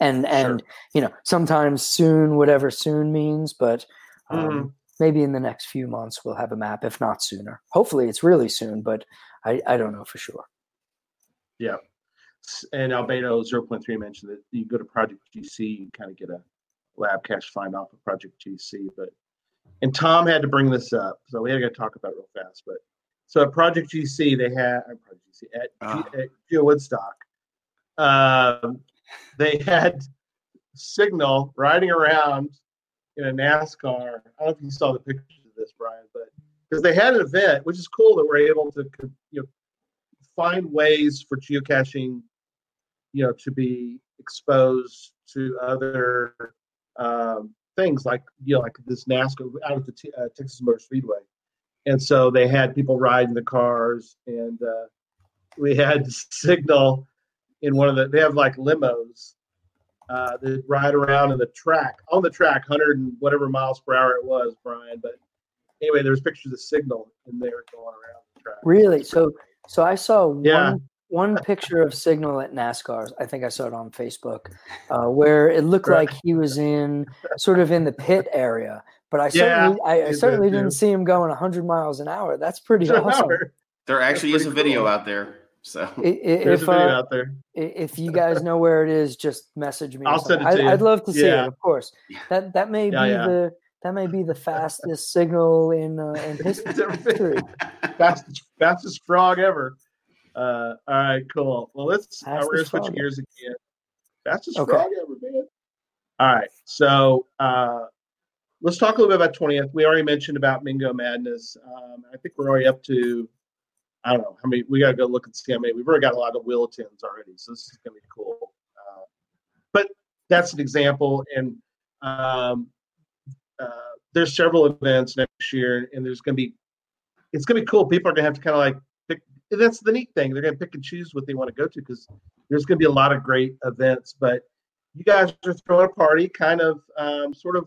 And, and, you know, sometimes soon, whatever soon means, but um, Mhm. maybe in the next few months we'll have a map, if not sooner. Hopefully it's really soon, but I, I don't know for sure. S- and Albedo 0.3 mentioned that you go to Project GC, you kind of get a lab cache find off of Project GC. But and Tom had to bring this up, so we had to talk about it real fast. But so at Project GC, they had Project GC at, Ah. G, at Geo Woodstock, um, they had Signal riding around in a NASCAR. I don't know if you saw the pictures of this, Brian, but because they had an event, which is cool that we're able to you know find ways for geocaching you know to be exposed to other um, things like you know like this NASCAR out at the T- uh, Texas Motor Speedway, and so they had people riding the cars, and uh, we had signal in one of the they have like limos uh, that ride around in the track on the track, hundred and whatever miles per hour it was, Brian. But anyway, there's pictures of signal in there going around the track. Really? So so I saw Yeah. one one picture of Signal at NASCAR's. I think I saw it on Facebook, uh, where it looked Right. like he was in sort of in the pit area. But I Yeah, certainly I, I he did certainly too. didn't see him going 100 miles an hour. That's pretty Sure, awesome. There actually That's is a video cool. out there. So I- I- There's If a video uh, out there. if you guys know where it is, just message me. I'll send it to I, you. I'd love to see Yeah. it. Of course, that that may Yeah, be yeah. the that may be the fastest signal in uh, in history. fastest fastest frog ever. Uh, all right, cool. Well, let's. Uh, we're gonna switch gears again. Fastest Okay. frog ever, man. All right, so uh, let's talk a little bit about twentieth. We already mentioned about Mingo Madness. Um, I think we're already up to. I don't know how many. We got to go look and see how. We've already got a lot of Wiltons already, so this is gonna be cool. Uh, but that's an example, and um, uh, there's several events next year, and there's going to be, it's going to be cool. People are going to have to kind of like pick. That's the neat thing. They're going to pick and choose what they want to go to because there's going to be a lot of great events. But you guys are throwing a party, kind of, um, sort of.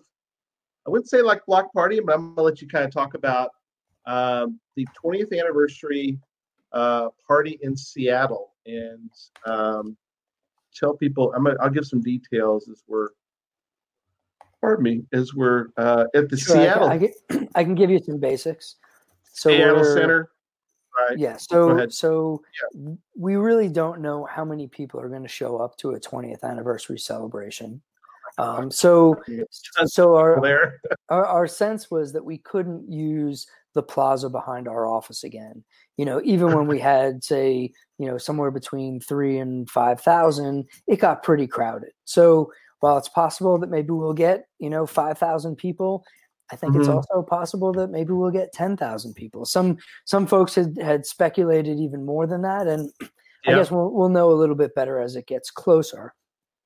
I wouldn't say like block party, but I'm to let you kind of talk about um, the 20th anniversary uh, party in Seattle and um, tell people. I'm gonna, I'll give some details as we're pardon me, as we're uh, at the Sure, I can- Seattle I, can, I can give you some basics. So Seattle Center. Right. Yeah. So so we really don't know how many people are going to show up to a 20th anniversary celebration. Um, so so our, our our sense was that we couldn't use the plaza behind our office again. You know, even when we had say you know somewhere between three and five thousand, it got pretty crowded. So while it's possible that maybe we'll get you know five thousand people, I think it's Mhm. also possible that maybe we'll get ten thousand people. Some some folks had had speculated even more than that, and I guess we'll we'll know a little bit better as it gets closer.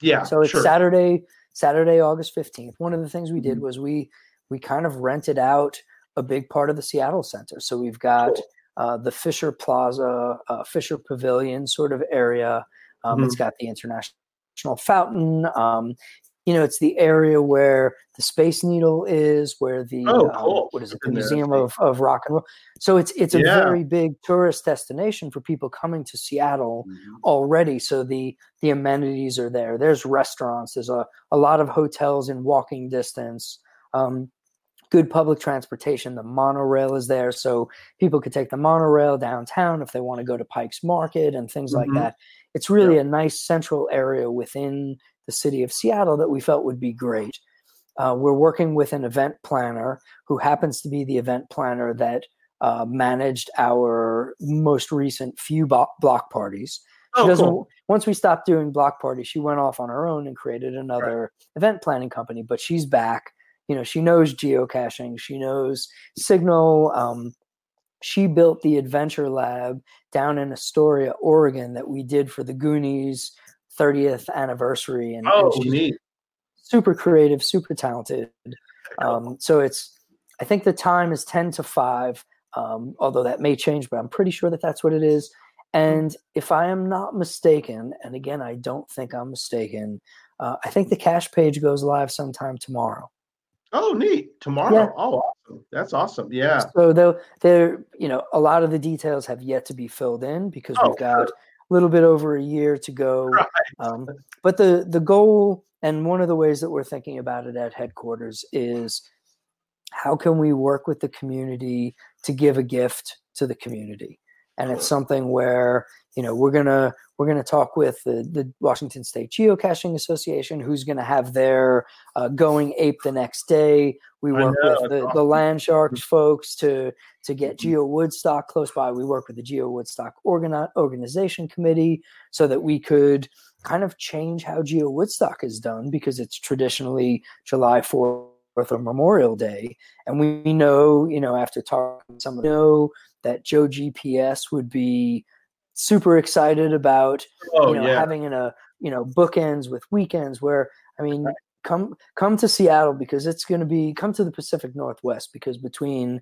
Yeah. so it's sure. Saturday, Saturday, August fifteenth. One of the things we did Mhm. was we we kind of rented out a big part of the Seattle Center. So we've got Cool. uh, the Fisher Plaza, uh, Fisher Pavilion sort of area. Um, It's got the International Fountain. Um, you know, it's the area where the Space Needle is, where the Oh, um, what is it, the Museum of, of Rock and Roll. So it's it's a Yeah. very big tourist destination for people coming to Seattle Mhm. already so the the amenities are there there's restaurants there's a, a lot of hotels in walking distance um, good public transportation the monorail is there so people could take the monorail downtown if they want to go to pike's market and things Mhm. like that it's really a nice central area within the city of seattle that we felt would be great. Uh, we're working with an event planner who happens to be the event planner that uh, managed our most recent few bo- block parties. She Oh, doesn't cool. once we stopped doing block parties she went off on her own and created another event planning company but she's back. You know she knows geocaching. She knows signal. Um, she built the adventure lab down in astoria oregon that we did for the goonies 30th anniversary and, and Oh, she's neat. super creative super talented um, so it's i think the time is 10 to 5 um, although that may change but i'm pretty sure that that's what it is and if I am not mistaken, and again, I don't think I'm mistaken, uh, I think the cache page goes live sometime tomorrow. Oh, neat. Tomorrow. Yeah. Oh, awesome. That's awesome. Yeah. So though there, you know, a lot of the details have yet to be filled in because Oh, we've got a little bit over a year to go. Right. Um, but the the goal and one of the ways that we're thinking about it at headquarters is how can we work with the community to give a gift to the community and it's something where you know we're gonna we're gonna talk with the, the washington state geocaching association who's gonna have their uh, going ape the next day. We work know, with the, the land sharks folks to to get Mhm. geo woodstock close by. We work with the geo woodstock organi- organization committee so that we could kind of change how geo woodstock is done because it's traditionally july 4th or memorial day. And we know you know after talking to some know that joe gps would be super excited about Oh, you know yeah. having in a you know bookends with weekends where i mean come come to seattle because it's going to be come to the pacific northwest because between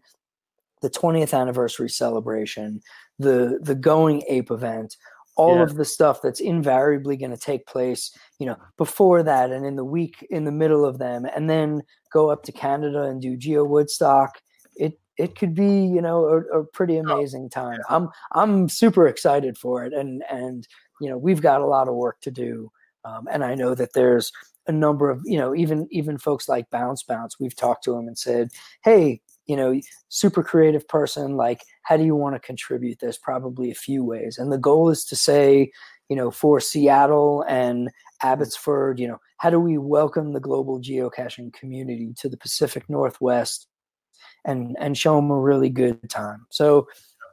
the 20th anniversary celebration the the going ape event all Yeah. of the stuff that's invariably going to take place you know before that and in the week in the middle of them and then go up to canada and do geo woodstock it it could be you know a, a pretty amazing time. i'm i'm super excited for it and and you know we've got a lot of work to do um, and i know that there's a number of you know even even folks like bounce bounce we've talked to them and said hey you know super creative person like how do you want to contribute there's probably a few ways and the goal is to say you know for seattle and abbotsford you know how do we welcome the global geocaching community to the pacific northwest and and show them a really good time. So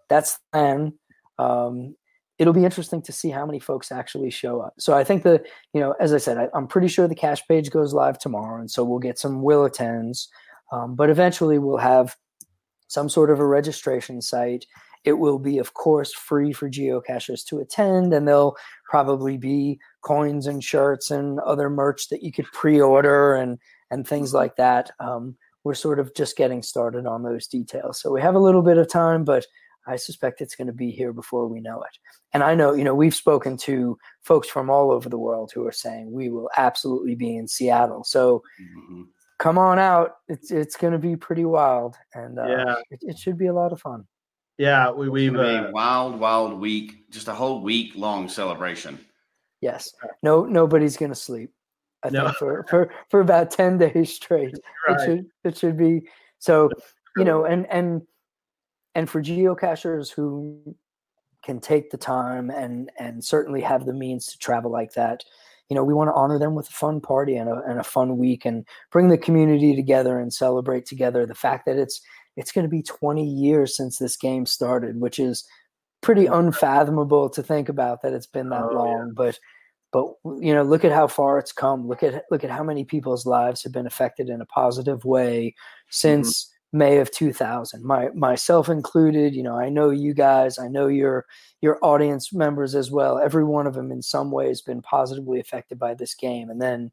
that's the plan. Um, it'll be interesting to see how many folks actually show up. So i think the you know as i said I, i'm pretty sure the cache page goes live tomorrow and so we'll get some will attends. Um, but eventually we'll have some sort of a registration site. It will be of course free for geocachers to attend and there'll probably be coins and shirts and other merch that you could pre-order and and things like that. Um, we're sort of just getting started on those details so we have a little bit of time but i suspect it's going to be here before we know it and i know you know we've spoken to folks from all over the world who are saying we will absolutely be in seattle so Mhm. come on out it's it's going to be pretty wild and uh, Yeah. it, it should be a lot of fun Yeah. We, we've, It's uh, a wild, wild week, just a whole week long celebration. yes no nobody's going to sleep i No. think for, for for about 10 days straight Right. it should it should be so you know and and and for geocachers who can take the time and and certainly have the means to travel like that you know we want to honor them with a fun party and a, and a fun week and bring the community together and celebrate together the fact that it's it's going to be 20 years since this game started which is pretty unfathomable to think about that it's been that Oh, yeah. long but but you know look at how far it's come look at look at how many people's lives have been affected in a positive way mm-hmm. since May of 2000, my myself included. You know, I know you guys, I know your your audience members as well. Every one of them, in some ways, has been positively affected by this game. And then,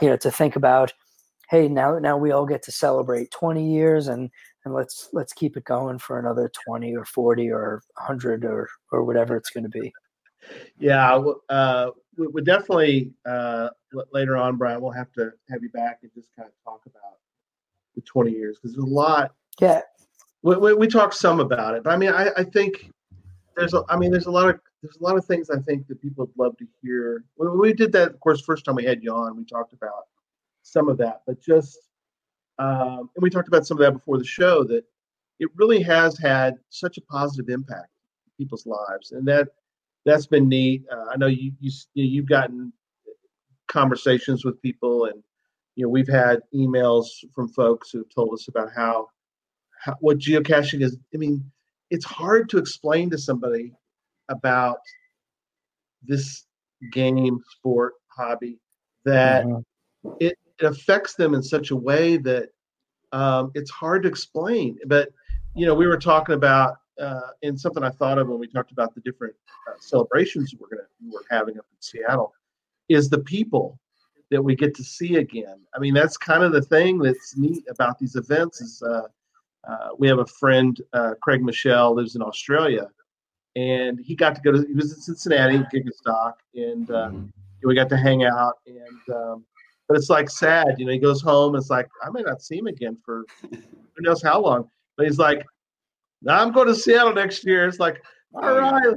you know, to think about, hey, now now we all get to celebrate 20 years, and and let's let's keep it going for another 20 or 40 or 100 or or whatever it's going to be. Yeah, uh, we, we definitely uh, later on, Brian. We'll have to have you back and just kind of talk about the 20 years because there's a lot. Yeah, We, we, we talked some about it, but I mean, I, I think there's a, I mean, there's a lot of there's a lot of things I think that people would love to hear. When we did that, of course, first time we had you on, we talked about some of that, but just um, and we talked about some of that before the show that it really has had such a positive impact in people's lives, and that that's been neat. Uh, I know you you you've gotten conversations with people, and you know we've had emails from folks who've told us about how, how what geocaching is. I mean, it's hard to explain to somebody about this game, sport, hobby that Mhm. it, it affects them in such a way that um, it's hard to explain. But you know, we were talking about uh, and something I thought of when we talked about the different uh, celebrations we're gonna we're having up in Seattle is the people that we get to see again. I mean, that's kind of the thing that's neat about these events is uh, uh, we have a friend, uh, Craig Michelle, lives in Australia, and he got to go to he was in Cincinnati, Gigastock, and uh, we got to hang out and um, but it's like sad you know he goes home it's like i may not see him again for who knows how long but he's like now i'm going to seattle next year. It's like oh, all Oh, yeah. right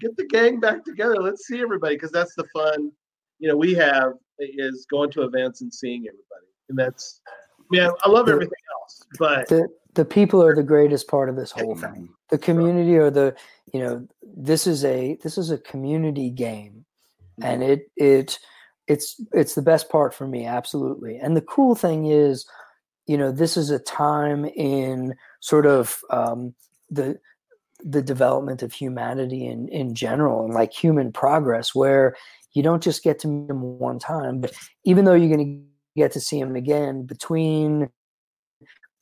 get the gang back together. Let's see everybody because that's the fun you know we have is going to events and seeing everybody. And that's yeah, i love everything else but the the people are the greatest part of this whole thing. The community or the you know this is a this is a community game, mm-hmm. and it it it's it's the best part for me absolutely. And the cool thing is, you know, this is a time in sort of um, the the development of humanity in in general and like human progress where you don't just get to meet them one time but even though you're going to get to see them again between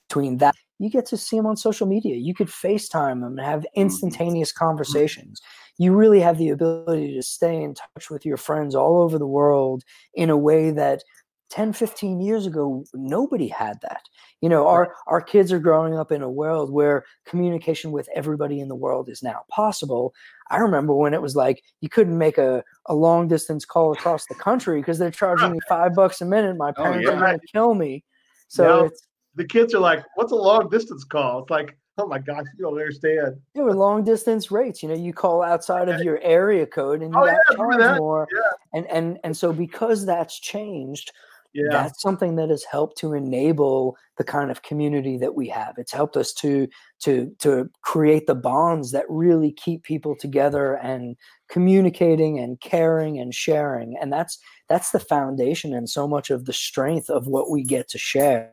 between that you get to see them on social media. You could facetime them and have instantaneous conversations. You really have the ability to stay in touch with your friends all over the world in a way that 10 15 years ago nobody had that. You know our our kids are growing up in a world where communication with everybody in the world is now possible. I remember when it was like you couldn't make a, a long distance call across the country because they're charging me five bucks a minute my Oh, parents are going to kill me. So Yeah. it's the kids are like what's a long distance call? It's like oh my gosh you don't understand. There were long distance rates you know you call outside of your area code and you Oh, got yeah, charged more. Yeah. and and and so because that's changed yeah. that's something that has helped to enable the kind of community that we have. It's helped us to to to create the bonds that really keep people together and communicating and caring and sharing and that's that's the foundation and so much of the strength of what we get to share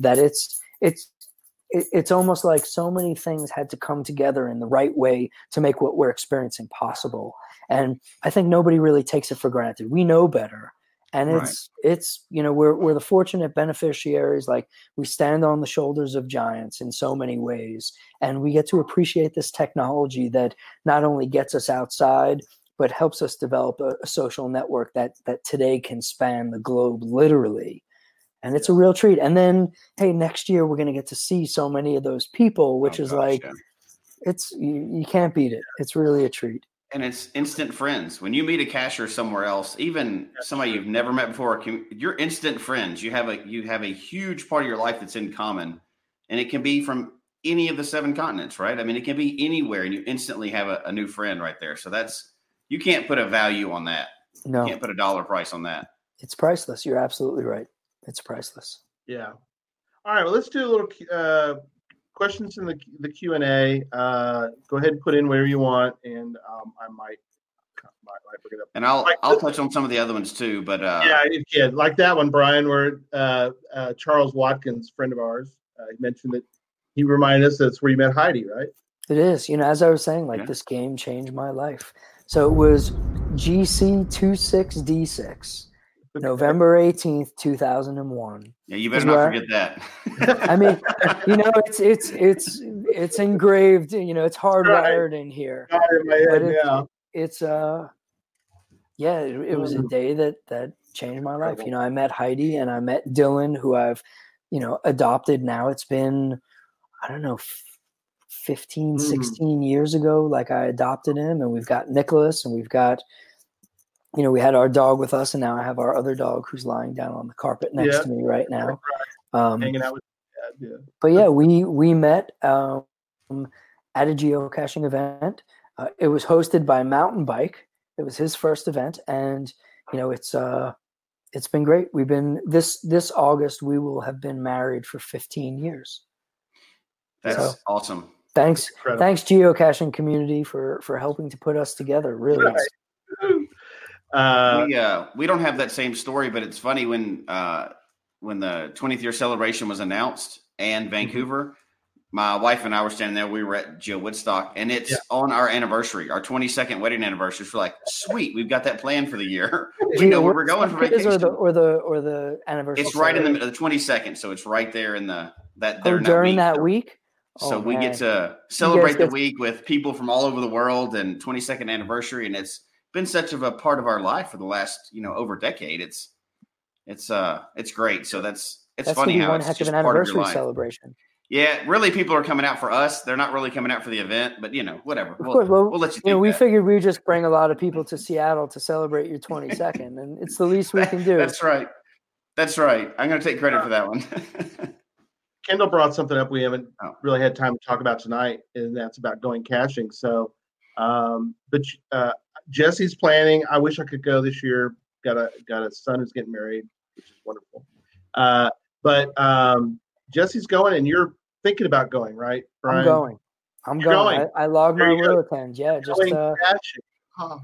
that it's it's it's almost like so many things had to come together in the right way to make what we're experiencing possible and i think nobody really takes it for granted. We know better and Right. it's it's you know we're we're the fortunate beneficiaries like we stand on the shoulders of giants in so many ways and we get to appreciate this technology that not only gets us outside but helps us develop a, a social network that that today can span the globe literally. And it's a real treat. And then hey next year we're going to get to see so many of those people oh which Oh, is gosh, like yeah. it's you, you can't beat it. It's really a treat and it's instant friends. When you meet a cacher somewhere else, even somebody you've never met before, you're instant friends. You have a you have a huge part of your life that's in common, and it can be from any of the seven continents, right? I mean, it can be anywhere, and you instantly have a, a new friend right there. So that's you can't put a value on that. no You can't put a dollar price on that. it's priceless you're absolutely right it's priceless Yeah. All right. Well, let's do a little uh, questions in the the Q and A. Uh, go ahead and put in wherever you want, and um, I might might, might bring it up. And I'll Like I'll touch on some of the other ones too. But uh, yeah, if you can. like that one, Brian, where uh, uh, Charles Watkins, friend of ours, uh, he mentioned that he reminded us that's where you met Heidi, right? It is. You know, as I was saying, like Yeah. this game changed my life. So it was GC26D6. November 18th, 2001. Yeah, you better not where- forget that. I mean, you know, it's it's it's it's engraved, you know, it's hardwired in here. Got it in But head it- now. It's uh yeah, it, it was a Mm. day that that changed my life. You know, I met Heidi and I met Dylan who I've, you know, adopted now. It's been I don't know f- 15 Mm. 16 years ago like I adopted him and we've got Nicholas and we've got you know, we had our dog with us and now I have our other dog who's lying down on the carpet next Yeah. to me right now. Um Hanging out with Dad, yeah. but yeah, we we met um, at a geocaching event. Uh, it was hosted by Mountain Bike. It was his first event, and you know it's uh it's been great. We've been this this August we will have been married for 15 years. That's So- awesome. Thanks, Incredible. thanks geocaching community for for helping to put us together. Really, Right. Uh, we uh, we don't have that same story, but it's funny when uh, when the 20th year celebration was announced and Vancouver. My wife and I were standing there. We were at Geo Woodstock, and it's Yeah. on our anniversary, our 22nd wedding anniversary. So we're like, sweet, we've got that plan for the year. we know where we're going for is, or the vacation. or the or the anniversary. It's right in the the 22nd, so it's right there in the that Oh, during that that week. week. So Oh, we man. get to celebrate the week with people from all over the world and 22nd anniversary, and it's been such of a part of our life for the last you know over a decade. It's it's uh it's great. So that's it's That's funny gonna be how one it's heck of just an part of your anniversary life. celebration. Yeah, really, people are coming out for us. They're not really coming out for the event, but you know, whatever. Of we'll, course, well, we'll let you. you know, do we that. figured we'd just bring a lot of people to Seattle to celebrate your 22nd, and it's the least we can do. That's right. That's right. I'm going to take credit for that one. Kendall brought something up we haven't Oh. really had time to talk about tonight, and that's about going caching. So, um, but uh, Jesse's planning. I wish I could go this year. Got a got a son who's getting married, which is wonderful. Uh, but um, Jesse's going, and you're thinking about going, right, Brian? I'm going. I'm going. going. I, I logged There my will attend. Yeah, just uh. Huh.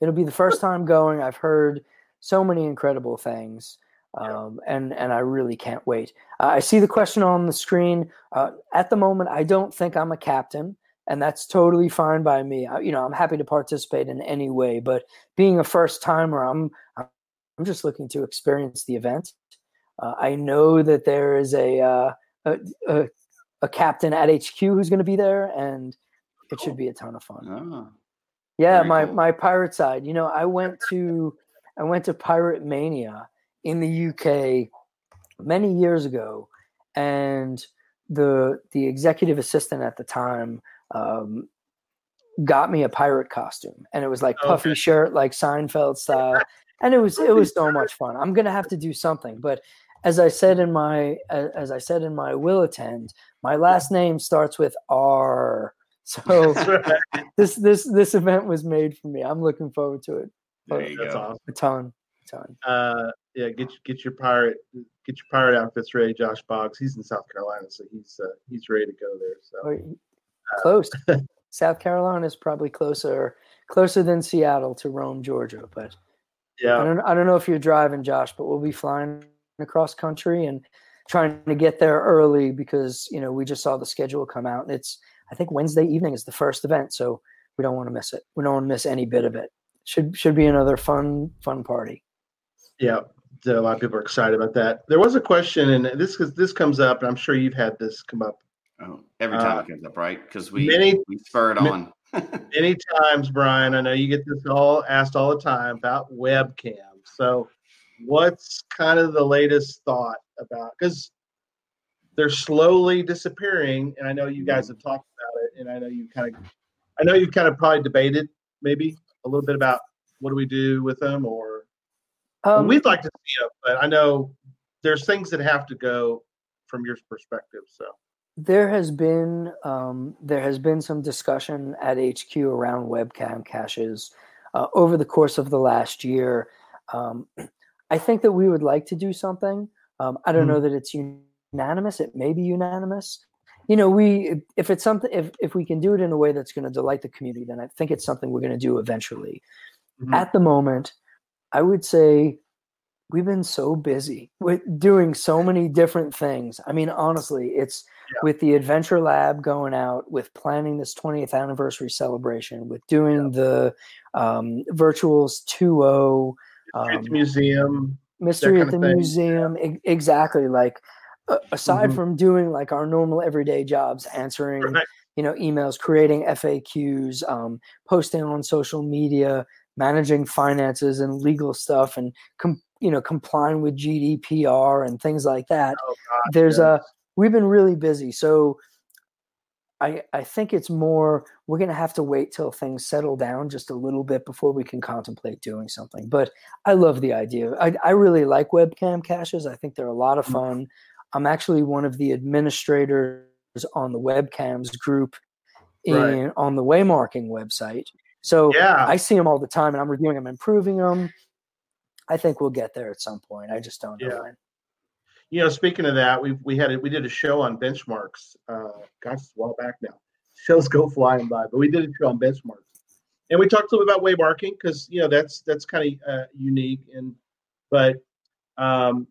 it'll be the first time going. I've heard so many incredible things, um, and and I really can't wait. Uh, I see the question on the screen. Uh, at the moment, I don't think I'm a captain, and that's totally fine by me. I, you know, I'm happy to participate in any way, but being a first timer, I'm I'm just looking to experience the event. Uh, I know that there is a, uh, a, a a captain at HQ who's going to be there, and it should be a ton of fun. oh, Yeah, my cool. my pirate side. You know, I went to I went to Pirate Mania in the UK many years ago, and the the executive assistant at the time um, got me a pirate costume, and it was like puffy Okay. shirt, like Seinfeld style, and it was it was so much fun. I'm gonna have to do something, but as I said in my as I said in my will attend, my last name starts with R. So this this this event was made for me. I'm looking forward to it there you That's go. awesome. a ton, a ton. Uh, yeah, get your- get your pirate get your pirate outfits ready, Josh Boggs. He's in South Carolina, so he's uh, he's ready to go there. So Or- Close. South Carolina is probably closer closer than Seattle to Rome, Georgia. But yeah, I don't I don't know if you're driving, Josh, but we'll be flying across country and trying to get there early because you know we just saw the schedule come out and it's I think Wednesday evening is the first event, so we don't want to miss it. We don't want to miss any bit of it. Should should be another fun fun party. yeah. A lot of people are excited about that. There was a question, and this is this comes up, and I'm sure you've had this come up Oh, every time Uh, it comes up, right? Because we many- we spur it on. many times, Brian. I know you get this all asked all the time about webcam. So, what's kind of the latest thought about because they're slowly disappearing, and I know you guys have talked about it, and I know you kind of, I know you've kind of probably debated maybe a little bit about what do we do with them, or Um, we'd like to see them, but I know there's things that have to go from your perspective. So, There has been um, there has been some discussion at HQ around webcam caches uh, over the course of the last year. Um, I think that we would like to do something. Um, I don't know that it's unanimous. It may be unanimous. You know, we if it's something if if we can do it in a way that's going to delight the community, then I think it's something we're going to do eventually. Mhm. At the moment, I would say we've been so busy with doing so many different things. I mean, honestly, it's Yeah. with the Adventure Lab going out, with planning this 20th anniversary celebration, with doing the um, Virtuals 2.0. Streets Um, Museum, mystery at the thing. museum e- exactly like uh, aside Mhm. from doing like our normal everyday jobs answering Right. you know emails creating faqs um, posting on social media managing finances and legal stuff and com- you know complying with gdpr and things like that Oh, God, there's a we've been really busy. So I, I think it's more we're going to have to wait till things settle down just a little bit before we can contemplate doing something. But i love the idea. I, I really like webcam caches. I think they're a lot of Mhm. fun. I'm actually one of the administrators on the webcams group in Right. on the waymarking website. So yeah. i see them all the time and i'm reviewing them improving them i think we'll get there at some point i just don't know Yeah. when you know, speaking of that, we we had a, we did a show on benchmarks. Uh, gosh, it's a while back now. Shows go flying by, but we did a show on benchmarks, and we talked a little bit about waymarking because you know that's that's kind of uh, unique. And but um,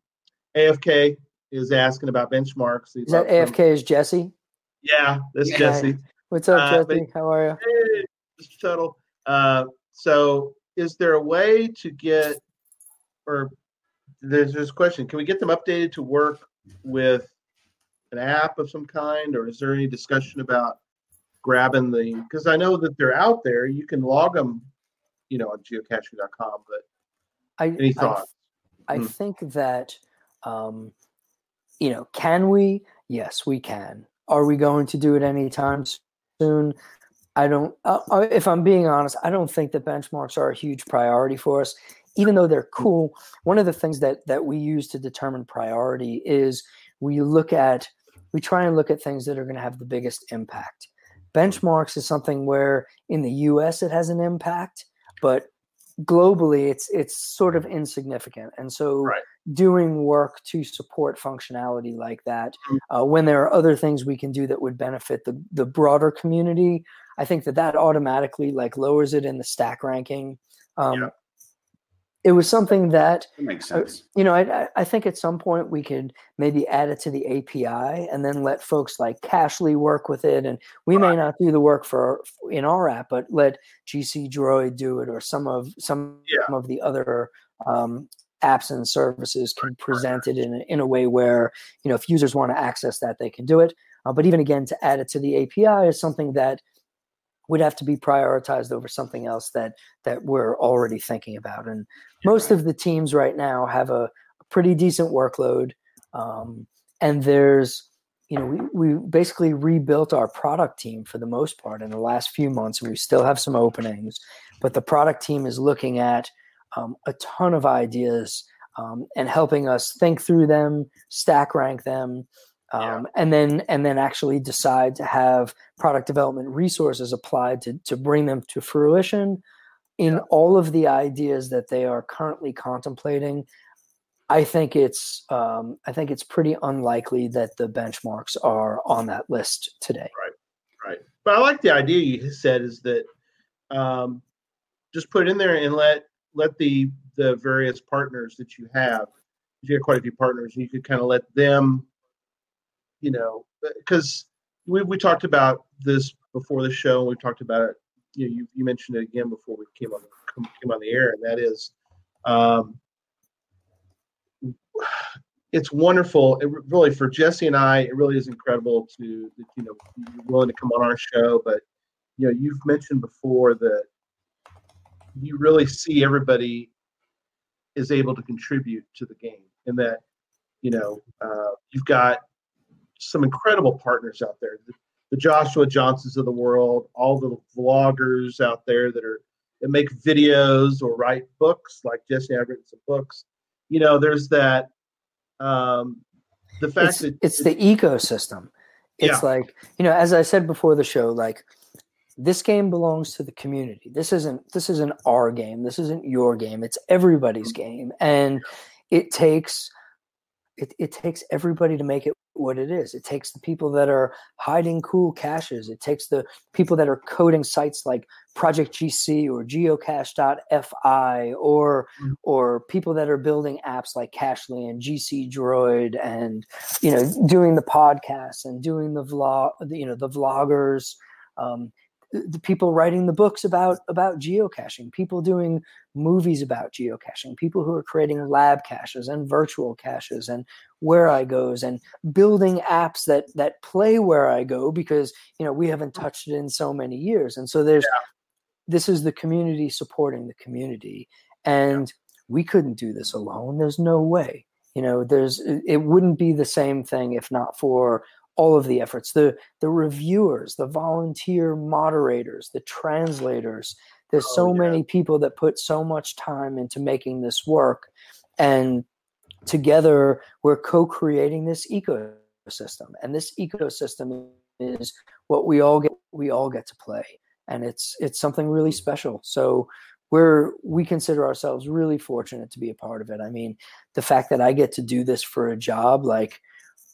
AFK is asking about benchmarks. is that afk is jesse Yeah, this Yeah. Jesse. what's up Uh, jesse how are you Hey, Mr. Tuttle. Uh, so, is there a way to get, or there's this question: Can we get them updated to work with an app of some kind, or is there any discussion about grabbing the? Because I know that they're out there. You can log them, you know, on geocaching.com. But I, any thoughts? I Hmm. think that, um, you know, can we? Yes, we can. Are we going to do it anytime soon? I don't. Uh, uh, if I'm being honest, I don't think that benchmarks are a huge priority for us, even though they're cool. One of the things that that we use to determine priority is we look at we try and look at things that are going to have the biggest impact. Benchmarks is something where in the U.S. it has an impact, but globally it's it's sort of insignificant and so Right. doing work to support functionality like that Mhm. uh, when there are other things we can do that would benefit the the broader community i think that that automatically like lowers it in the stack ranking um, Yeah. It was something that That makes Uh, sense. you know, I, I- think at some point we could maybe add it to the API and then let folks like Cachly work with it. And we may not do the work for in our app, but let GC Droid do it or some of some Yeah. of the other um, apps and services can present it in a, in a way where you know if users want to access that they can do it. Uh, but even again, to add it to the API is something that would have to be prioritized over something else that that we're already thinking about. And most of the teams right now have a, a pretty decent workload um, and there's you know we, we basically rebuilt our product team for the most part in the last few months we still have some openings but the product team is looking at um, a ton of ideas um, and helping us think through them stack rank them um, and then and then actually decide to have product development resources applied to, to bring them to fruition in all of the ideas that they are currently contemplating i think it's um, i think it's pretty unlikely that the benchmarks are on that list today Right. Right. But I like the idea you said is that um, just put it in there and let let the the various partners that you have. You have quite a few partners, and you could kind of let them, you know, because we we talked about this before the show. and We talked about it. You know, you, you mentioned it again before we came on came on the air, and that is, um, it's wonderful. It really for Jesse and I, it really is incredible to you know you're willing to come on our show. But you know, you've mentioned before that you really see everybody is able to contribute to the game, and that you know uh, you've got some incredible partners out there. The, the Joshua Johnsons of the world, all the vloggers out there that are that make videos or write books, like Jesse. I've written some books. You know, there's that. Um, the fact it's, that it's the ecosystem it's Yeah. like you know as i said before the show like this game belongs to the community this isn't this isn't our game this isn't your game it's everybody's game and it takes it, it takes everybody to make it what it is. It takes the people that are hiding cool caches. It takes the people that are coding sites like project gc or geocache.fi or Mm. or people that are building apps like Cachly and gc droid and you know doing the podcasts and doing the vlog you know the vloggers. Um, the people writing the books about about geocaching, people doing movies about geocaching, people who are creating lab caches and virtual caches and Wherigos and building apps that that play Wherigo because you know we haven't touched it in so many years. And so there's this is the community supporting the community. And we couldn't do this alone. There's no way. You know, there's it wouldn't be the same thing if not for all of the efforts the the reviewers the volunteer moderators the translators. There's Oh, so yeah. many people that put so much time into making this work and together we're co-creating this ecosystem and this ecosystem is what we all get we all get to play and it's it's something really special. So we're we consider ourselves really fortunate to be a part of it. I mean the fact that i get to do this for a job like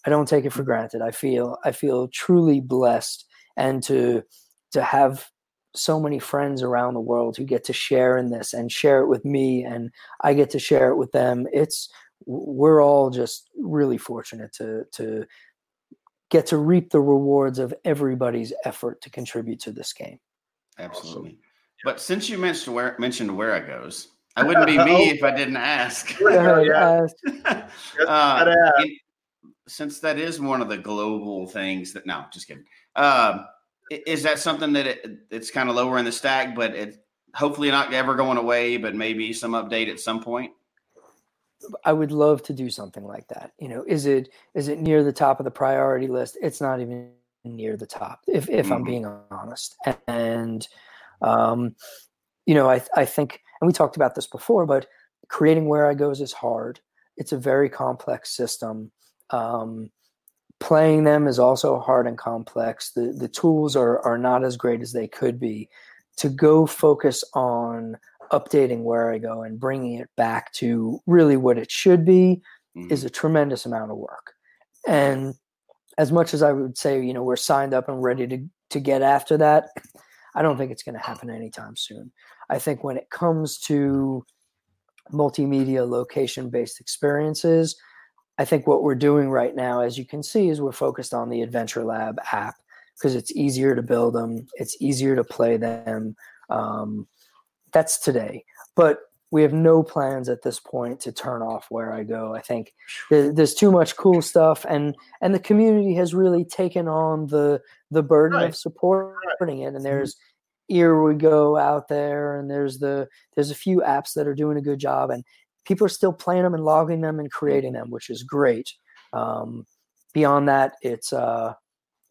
I don't take it for granted. I feel I feel truly blessed and to to have so many friends around the world who get to share in this and share it with me and I get to share it with them. It's we're all just really fortunate to to get to reap the rewards of everybody's effort to contribute to this game. Absolutely. But since you mentioned where mentioned Wherigos, I wouldn't be me if I didn't ask. Go ahead, yeah. Uh, Uh, gotta ask. in- since that is one of the global things that no, just kidding. Um, is that something that it, it's kind of lower in the stack, but it hopefully not ever going away, but maybe some update at some point? I would love to do something like that. You know, is it is it near the top of the priority list? It's not even near the top, if if I'm Mhm. being honest. And um, you know, I I think, and we talked about this before, but creating Wherigos is hard. It's a very complex system. Um, playing them is also hard and complex. The the tools are are not as great as they could be. To go focus on updating Wherigo and bringing it back to really what it should be Mhm. is a tremendous amount of work. And as much as I would say, you know, we're signed up and ready to to get after that, I don't think it's going to happen anytime soon. I think when it comes to multimedia location based experiences, I think what we're doing right now, as you can see, is we're focused on the Adventure Lab app because it's easier to build them, it's easier to play them. Um, that's today, but we have no plans at this point to turn off Wherigo. I think there's too much cool stuff, and and the community has really taken on the the burden Right. of supporting it. And there's here We Go out there, and there's the there's a few apps that are doing a good job, and people are still playing them and logging them and creating them, which is great. Um, beyond that, it's uh,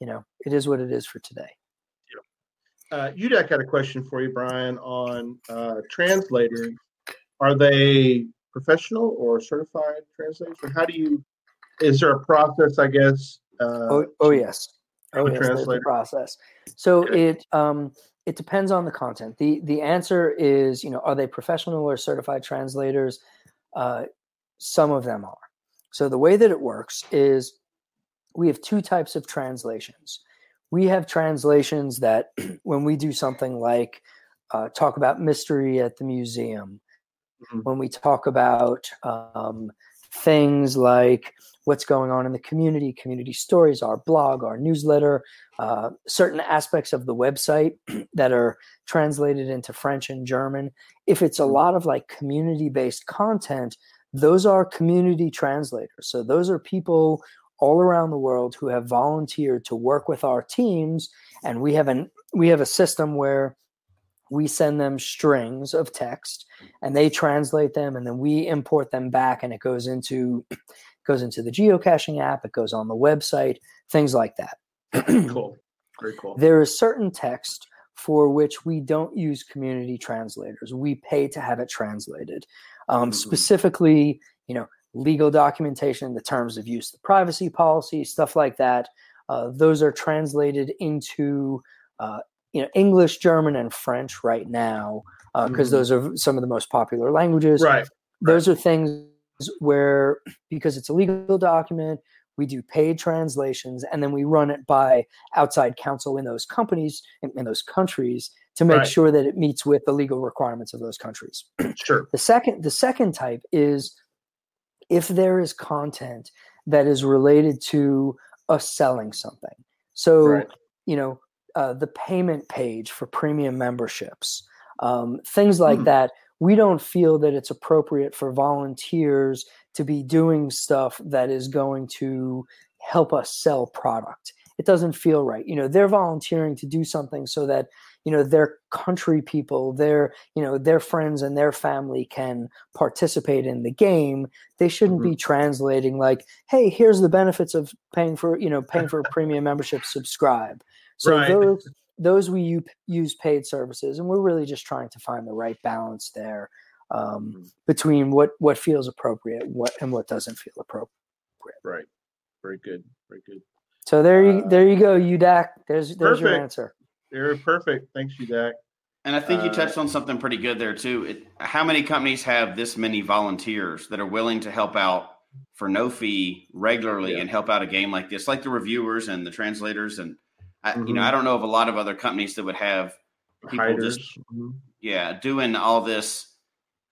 you know, it is what it is for today. Uh, UDEC had a question for you, Brian, on uh, translators. Are they professional or certified translators? Or how do you? Is there a process? I guess. Uh, oh, oh yes oh yes translator. process so Okay. it um it depends on the content the the answer is you know are they professional or certified translators uh some of them are so the way that it works is we have two types of translations we have translations that when we do something like uh, talk about mystery at the museum Mhm. when we talk about um, things like what's going on in the community, community stories, our blog, our newsletter, uh, certain aspects of the website that are translated into French and German. If it's a lot of like community based content, those are community translators. So those are people all around the world who have volunteered to work with our teams and we have an we have a system where we send them strings of text and they translate them and then we import them back and it goes into goes into the geocaching app it goes on the website things like that cool. Very cool. there is certain text for which we don't use community translators we pay to have it translated um, Mhm. specifically you know legal documentation the terms of use the privacy policy stuff like that uh, those are translated into uh, you know english german and french right now because Mhm. those are some of the most popular languages Right. those are things where because it's a legal document we do paid translations and then we run it by outside counsel in those companies in, in those countries to make Right. sure that it meets with the legal requirements of those countries Sure. the second the second type is if there is content that is related to us selling something so Right. you know uh, the payment page for premium memberships, um, things like Hmm. that. We don't feel that it's appropriate for volunteers to be doing stuff that is going to help us sell product. It doesn't feel right. You know, they're volunteering to do something so that you know their country people, their you know their friends and their family can participate in the game. They shouldn't be translating like, "Hey, here's the benefits of paying for you know paying for a premium membership. Subscribe." So Right. those those we use paid services, and we're really just trying to find the right balance there um, between what what feels appropriate, what and what doesn't feel appropriate. Right. Very good. Very good. So there you Uh, there you go, UDAC. There's there's your answer. You're perfect. Thanks, you, Dak. And I think you Uh, touched on something pretty good there too. It, how many companies have this many volunteers that are willing to help out for no fee regularly Yeah. and help out a game like this, like the reviewers and the translators? And I, you Mhm. know, I don't know of a lot of other companies that would have people Hiders. just Mhm. yeah doing all this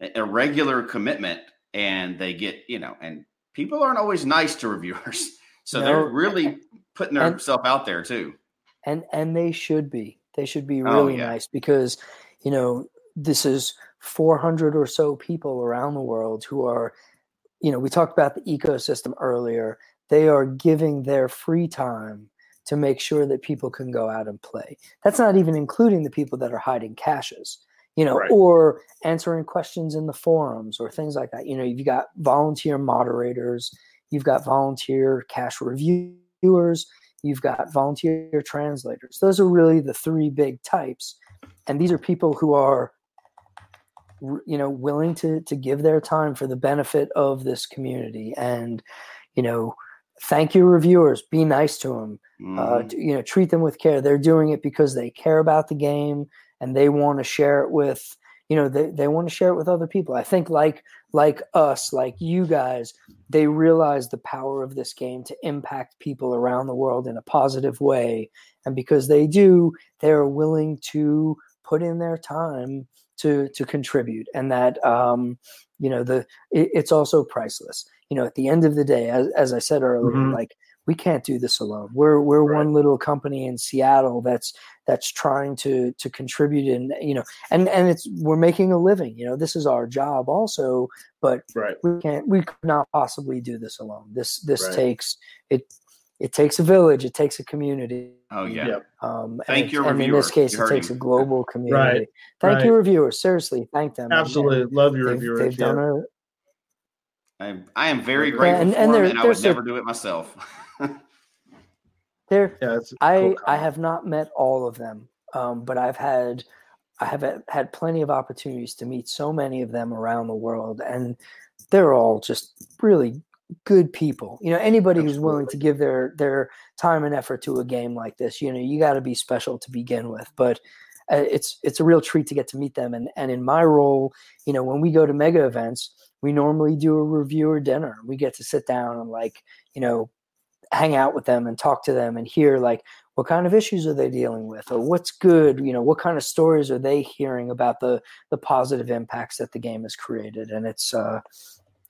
a regular commitment, and they get you know, and people aren't always nice to reviewers, so they're really putting themselves out there too. and and they should be they should be Oh, really yeah. nice because you know this is 400 or so people around the world who are you know we talked about the ecosystem earlier they are giving their free time to make sure that people can go out and play that's not even including the people that are hiding caches you know Right. or answering questions in the forums or things like that you know you've got volunteer moderators you've got volunteer cache reviewers you've got volunteer translators. Those are really the three big types, and these are people who are, you know, willing to to give their time for the benefit of this community. And you know, thank your reviewers. Be nice to them. Uh, Mhm. t- you know, treat them with care. They're doing it because they care about the game and they want to share it with. You know, they, they want to share it with other people. I think like like us, like you guys, they realize the power of this game to impact people around the world in a positive way. And because they do, they're willing to put in their time to to contribute. And that um, you know, the it, it's also priceless. You know, at the end of the day, as, as I said earlier, Mhm. like we can't do this alone. We're we're Right. one little company in Seattle that's that's trying to to contribute and you know and and it's we're making a living. You know, this is our job also, but Right. we can't we could not possibly do this alone this this Right. takes it it takes a village it takes a community Oh yeah. Yep. um Thank and, your and in this case You it takes him. a global community thank right. you reviewers seriously thank them And- and Absolutely. Love your they've, reviewers. they've yeah. done a I, I am very Yeah, grateful and- for and him, and I would there's never do it myself. they're yeah, it's a I cool I have not met all of them, um, but I've had I have had- had plenty of opportunities to meet so many of them around the world, and they're all just really good people. You know, anybody who's willing to give their their time and effort to a game like this, you know, you got to be special to begin with. But uh, it's it's a real treat to get to meet them, and and in my role, you know, when we go to mega events, we normally do a reviewer dinner. We get to sit down and like you know hang out with them and talk to them and hear like what kind of issues are they dealing with or what's good you know what kind of stories are they hearing about the the positive impacts that the game has created and it's uh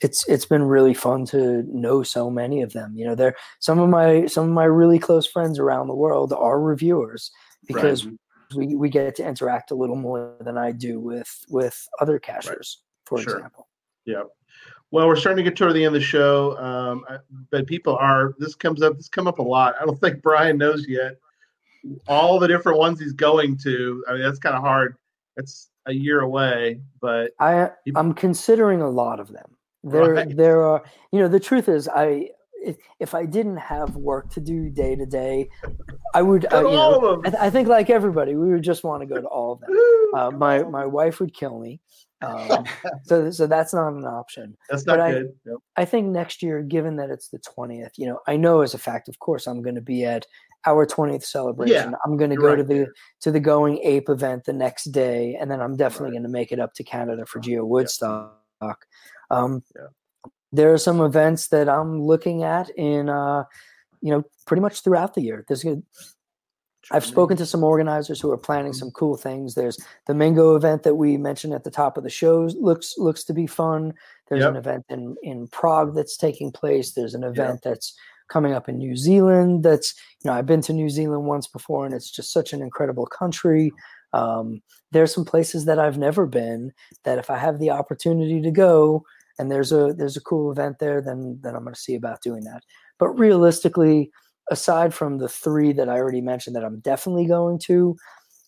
it's it's been really fun to know so many of them you know they're some of my some of my really close friends around the world are reviewers because we, we get to interact a little more than i do with with other cachers for Sure. example Yeah. Well, we're starting to get toward the end of the show, um, I- but people are. This comes up. This come up a lot. I don't think Brian knows yet all the different ones he's going to. I mean, that's kind of hard. It's a year away, but I I'm considering a lot of them. There Right. there are you know the truth is I if, I didn't have work to do day to day, I would uh, you all know, of I, them. th- I think like everybody we would just want to go to all of them. Uh, my my wife would kill me, um, so so that's not an option. that's not but I- good. Yep. I think next year, given that it's the twentieth, you know, I know as a fact, of course, I'm going to be at our twentieth celebration. Yeah, I'm going to go right to the there. to the Going Ape event the next day, and then I'm definitely Right. going to make it up to Canada for Geo Woodstock. Um, Yeah. There are some events that I'm looking at in, uh, you know, pretty much throughout the year. There's gonna, I've spoken to some organizers who are planning Mm-hmm. some cool things. There's the Mingo event that we mentioned at the top of the show looks looks to be fun. There's an event in in Prague that's taking place. There's an event that's coming up in New Zealand. That's you know I've been to New Zealand once before, and it's just such an incredible country. Um, there's some places that I've never been that if I have the opportunity to go and there's a there's a cool event there, then then I'm going to see about doing that. But realistically, aside from the three that I already mentioned that I'm definitely going to,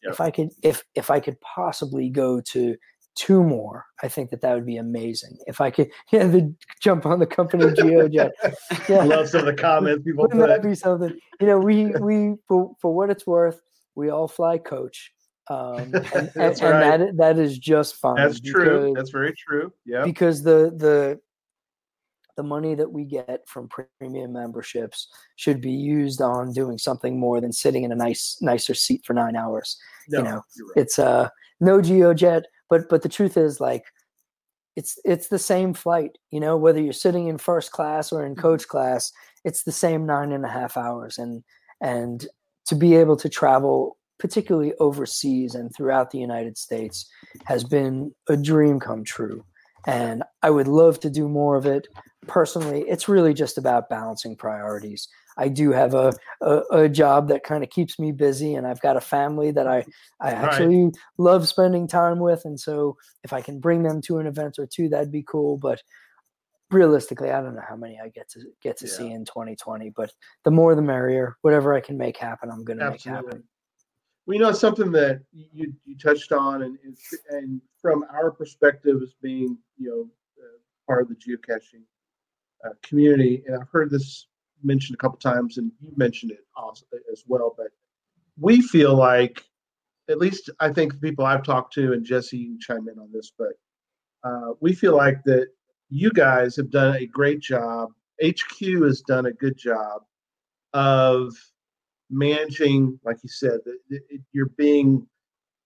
Yep. if I could if if I could possibly go to two more, I think that that would be amazing. If I could, yeah, the jump on the company GeoJet. Yeah, love some of the comments people wouldn't that put. be something? You know, we we for, for what it's worth, we all fly coach, um, and, and, That's and right. that that is just fine. That's true. That's very true. Yeah. because the the the money that we get from premium memberships should be used on doing something more than sitting in a nice nicer seat for nine hours. No, you know, right. It's uh no GeoJet, but but the truth is like it's it's the same flight. You know, whether you're sitting in first class or in Mm-hmm. coach class, it's the same nine and a half hours. And and to be able to travel, particularly overseas and throughout the United States, has been a dream come true. And I would love to do more of it. Personally, it's really just about balancing priorities. I do have a, a, a job that kind of keeps me busy, and I've got a family that I, I Right. actually love spending time with. And so, if I can bring them to an event or two, that'd be cool. But realistically, I don't know how many I get to get to Yeah. see in 2020. But the more, the merrier. Whatever I can make happen, I'm going to make happen. We know something that you, you touched on, and and from our perspective as being you know uh, part of the geocaching uh, community, and I've heard this mentioned a couple times, and you mentioned it also as well. But we feel like, at least I think the people I've talked to, and Jesse, you chime in on this, but uh, we feel like that you guys have done a great job. HQ has done a good job of managing, like you said, you're being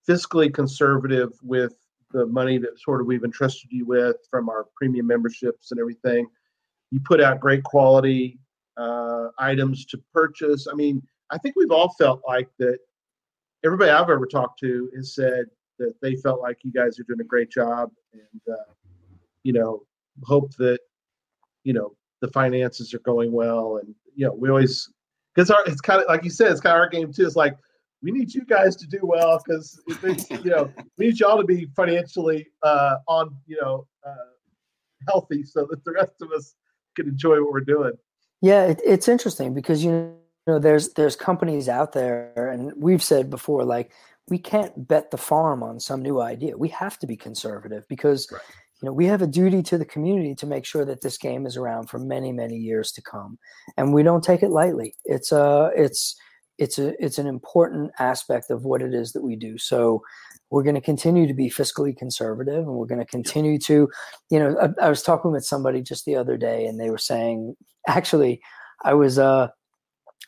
fiscally conservative with the money that sort of we've entrusted you with from our premium memberships and everything. You put out great quality uh, items to purchase. I mean, I think we've all felt like that. Everybody I've ever talked to has said that they felt like you guys are doing a great job, and uh, you know, hope that you know the finances are going well, and you know, we always because our it's kind of like you said, it's kind of our game too. It's like we need you guys to do well because you know we need y'all to be financially uh, on you know uh, healthy so that the rest of us can enjoy what we're doing. Yeah, it, it's interesting because you know there's there's companies out there, and we've said before, like we can't bet the farm on some new idea. We have to be conservative because Right. You know we have a duty to the community to make sure that this game is around for many many years to come, and we don't take it lightly. It's a it's it's a it's an important aspect of what it is that we do. So we're going to continue to be fiscally conservative and we're going to continue to you know I, I was talking with somebody just the other day and they were saying actually i was uh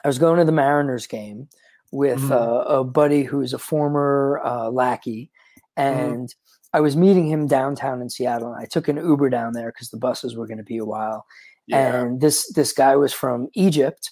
i was going to the mariners game with Mhm. uh, a buddy who's a former uh, lackey and i was meeting him downtown in seattle and i took an uber down there because the buses were going to be a while. And this this guy was from Egypt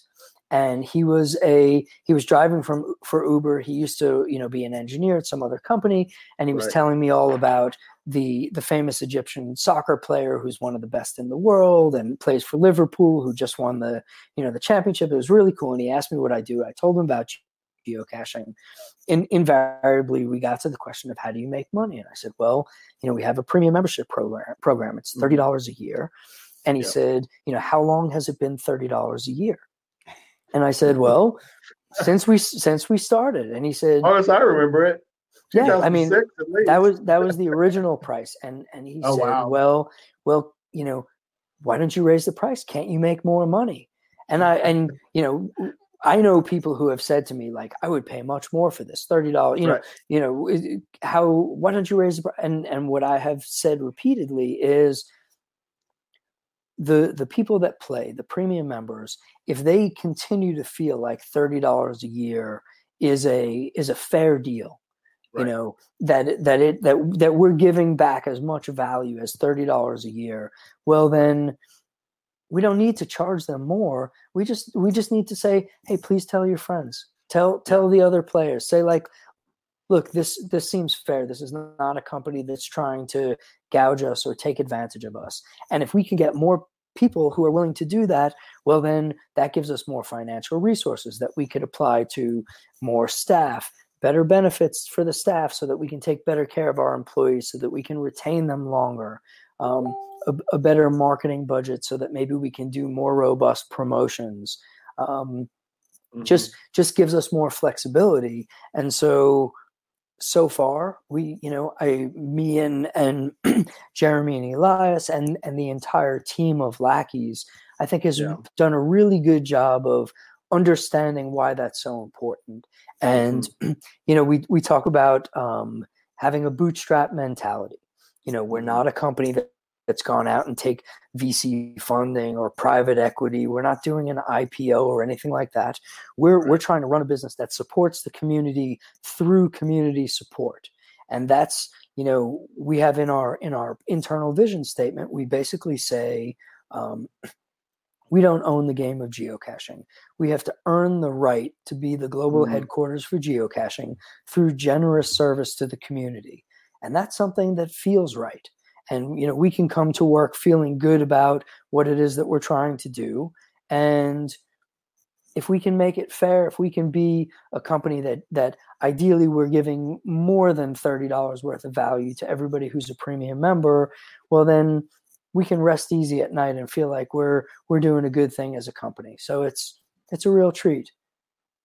and he was a he was driving from for Uber. He used to you know be an engineer at some other company and he was Right. telling me all about the the famous Egyptian soccer player who's one of the best in the world and plays for Liverpool who just won the you know the championship. It was really cool and he asked me what I do. I told him about geocaching And invariably we got to the question of how do you make money and I said well you know we have a premium membership program program it's mm-hmm. $30 a year and he Yeah. said, you know, how long has it been thirty dollars a year? And I said, well, since we since we started. And he said, far as I remember it, yeah, I mean, 2006 at least. that was that was the original price. And and he Oh, said, wow. well, well, you know, why don't you raise the price? Can't you make more money? And I and you know. I know people who have said to me like, "I would pay much more for this thirty dollars." You know, you know how? Why don't you raise the price? And and what I have said repeatedly is, the the people that play the premium members if they continue to feel like $30 a year is a is a fair deal Right. you know that that it that that we're giving back as much value as $30 a year well then we don't need to charge them more. We just we just need to say hey please tell your friends. Tell tell the other players. Say like look this this seems fair. This is not a company that's trying to gouge us or take advantage of us. And if we can get more people who are willing to do that, well, then that gives us more financial resources that we could apply to more staff, better benefits for the staff so that we can take better care of our employees, so that we can retain them longer, um, a, a, better marketing budget so that maybe we can do more robust promotions. Um, Mhm. just just gives us more flexibility and so so far we you know i me and and jeremy and elias and and the entire team of lackeys i think has Yeah. done a really good job of understanding why that's so important and you know we we talk about um having a bootstrap mentality you know we're not a company that that's gone out and take VC funding or private equity. We're not doing an IPO or anything like that. We're we're trying to run a business that supports the community through community support. And that's, you know, we have in our in our internal vision statement, we basically say um, we don't own the game of geocaching. We have to earn the right to be the global Mhm. headquarters for geocaching through generous service to the community. And that's something that feels right and you know we can come to work feeling good about what it is that we're trying to do and if we can make it fair if we can be a company that that ideally we're giving more than $30 worth of value to everybody who's a premium member well then we can rest easy at night and feel like we're we're doing a good thing as a company so it's it's a real treat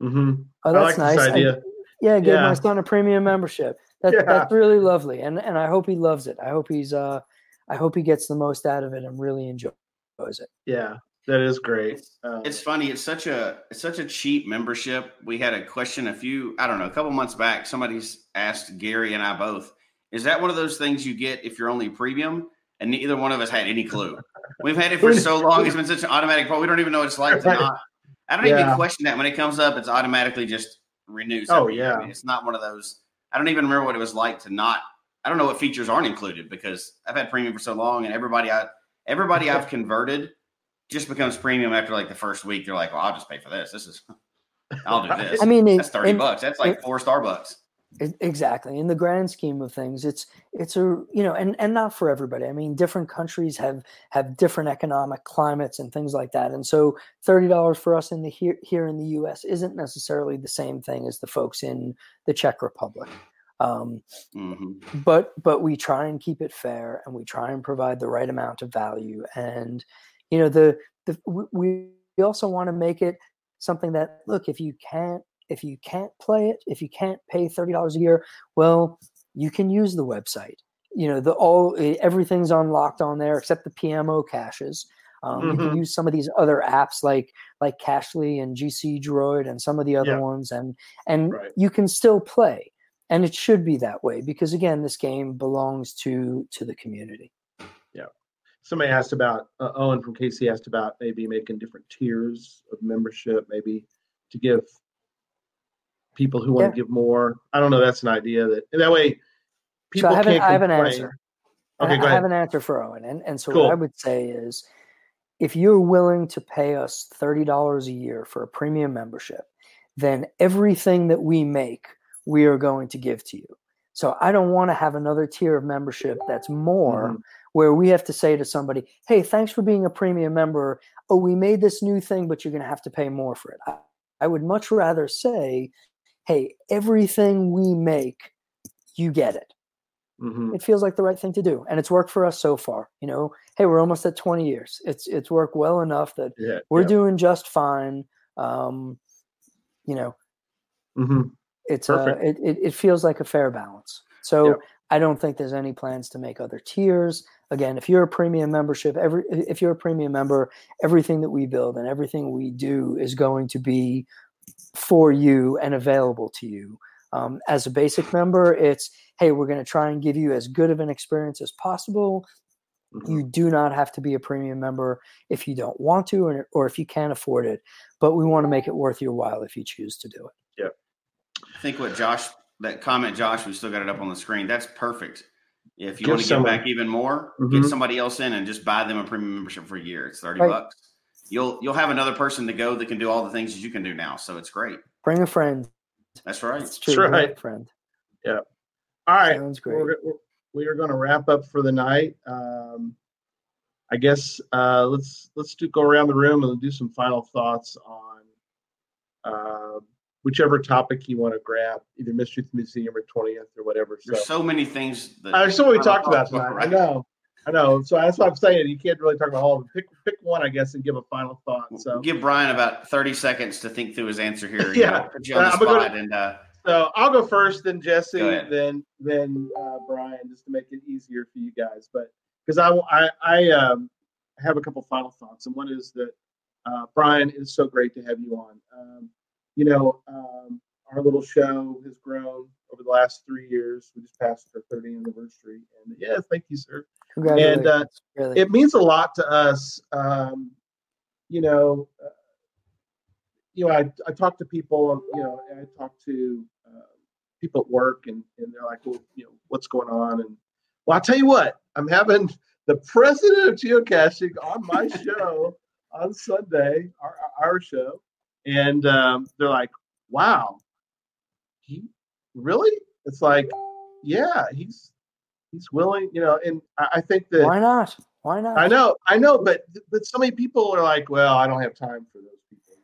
mm-hmm. oh that's like nice I- yeah, I gave Yeah. my son a premium membership. That, Yeah. That's really lovely, and and I hope he loves it. I hope he's uh, I hope he gets the most out of it and really enjoys it. Yeah, that is great. It's, Um, it's funny. It's such a it's such a cheap membership. We had a question a few I don't know a couple months back. Somebody's asked Gary and I both. Is that one of those things you get if you're only premium? And neither one of us had any clue. We've had it for so long. It's been such an automatic. pro- We don't even know what it's like to not. I don't Yeah. even question that when it comes up. It's automatically just renews. Oh, every year. I yeah. mean, it's not one of those. I don't even remember what it was like to not. I don't know what features aren't included because I've had premium for so long, and everybody I everybody I've converted just becomes premium after like the first week. They're like, "Well, I'll just pay for this. This is, I'll do this." I mean, that's thirty in- bucks. That's like four Starbucks. Exactly. In the grand scheme of things, it's it's a you know, and and not for everybody. I mean, different countries have have different economic climates and things like that. And so, thirty dollars for us in the here here in the U.S. isn't necessarily the same thing as the folks in the Czech Republic. Um, hmm but but we try and keep it fair and we try and provide the right amount of value and you know the the w- we also want to make it something that look if you can't if you can't play it if you can't pay $30 a year well you can use the website you know the all everything's unlocked on there except the pmo caches um, you Mhm. can use some of these other apps like like Cachly and gc droid and some of the other Yeah. ones and and Right. you can still play and it should be that way because again this game belongs to to the community Yeah. somebody asked about uh, Owen from KC asked about maybe making different tiers of membership, maybe to give people who want Yeah. to give more. I don't know. That's an idea that that way people so i have an, can't I have an answer Okay, I, I have an answer for owen and, and so Cool. what i would say is if you're willing to pay us $30 a year for a premium membership then everything that we make we are going to give to you so i don't want to have another tier of membership that's more Mhm. where we have to say to somebody, "Hey, thanks for being a premium member. Oh, we made this new thing, but you're going to have to pay more for it." I, I would much rather say, "Hey, everything we make, you get it." Mhm. It feels like the right thing to do, and it's worked for us so far. You know, hey, we're almost at 20 years. It's it's worked well enough that Yeah. we're yeah. doing just fine. Um, you know, Mhm. it's uh, Perfect. it, it it feels like a fair balance. So Yep. I don't think there's any plans to make other tiers. Again, if you're a premium membership, every if you're a premium member, everything that we build and everything we do is going to be for you and available to you. Um, as a basic member, it's hey, we're going to try and give you as good of an experience as possible. Mhm. You do not have to be a premium member if you don't want to, or, or if you can't afford it. But we want to make it worth your while if you choose to do it. I think what Josh that comment, Josh, we still got it up on the screen. That's perfect. If you Give want to give someone- back even more, Mhm. get somebody else in and just buy them a premium membership for a year. It's thirty Right. bucks. You'll you'll have another person to go that can do all the things that you can do now. So it's great. Bring a friend. That's right. It's true. That's bring a right. friend. Yeah. All right. Sounds great. We're, we're, we are going to wrap up for the night. Um, I guess uh, let's let's do go around the room and do some final thoughts on uh, whichever topic you want to grab, either Mystery Museum or twentieth or whatever. So, There's so many things that uh, so what we talked about know, tonight. I right? know, I know. So that's what I'm saying. You can't really talk about all of them. Pick pick one, I guess, and give a final thought. So Give Bryan about 30 seconds to think through his answer here. Yeah. You know, put you on the I'm gonna and uh, So I'll go first, then Jesse, then then uh, Bryan, just to make it easier for you guys. But because I I, I um, have a couple final thoughts, and one is that uh, Bryan is so great to have you on. Um, you know, um, our little show has grown over the last three years. We just passed our 30th anniversary, and yeah, thank you, sir. Congratulations. uh, really. It means a lot to us. Um, you know, uh, you know, I, I talk to people, you know, and I talk to uh, people at work, and, and they're like, well, you know, what's going on? And well, I'll tell you what, I'm having the president of geocaching on my show on Sunday, our, our show, and um, they're like, wow, he really? It's like, yeah, he's he's willing, you know, and I, I think that Why not? Why not? I know, I know, but but so many people are like, well, I don't have time for those people.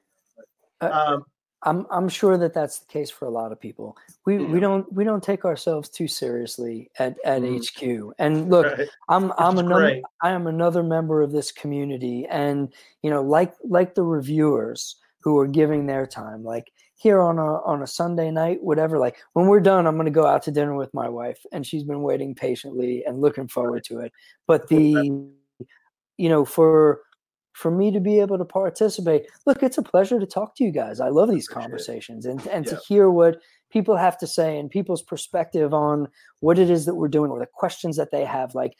But, Uh, um, I'm I'm sure that that's the case for a lot of people. We we don't we don't take ourselves too seriously at at Mhm. HQ. And look, right. I'm I'm another great. I am another member of this community, and you know, like like the reviewers who are giving their time, like here on a on a Sunday night, whatever. Like when we're done, I'm going to go out to dinner with my wife, and she's been waiting patiently and looking forward to it. But the you know for for me to be able to participate look it's a pleasure to talk to you guys i love these Appreciate it. conversations and and Yeah. to hear what people have to say and people's perspective on what it is that we're doing or the questions that they have like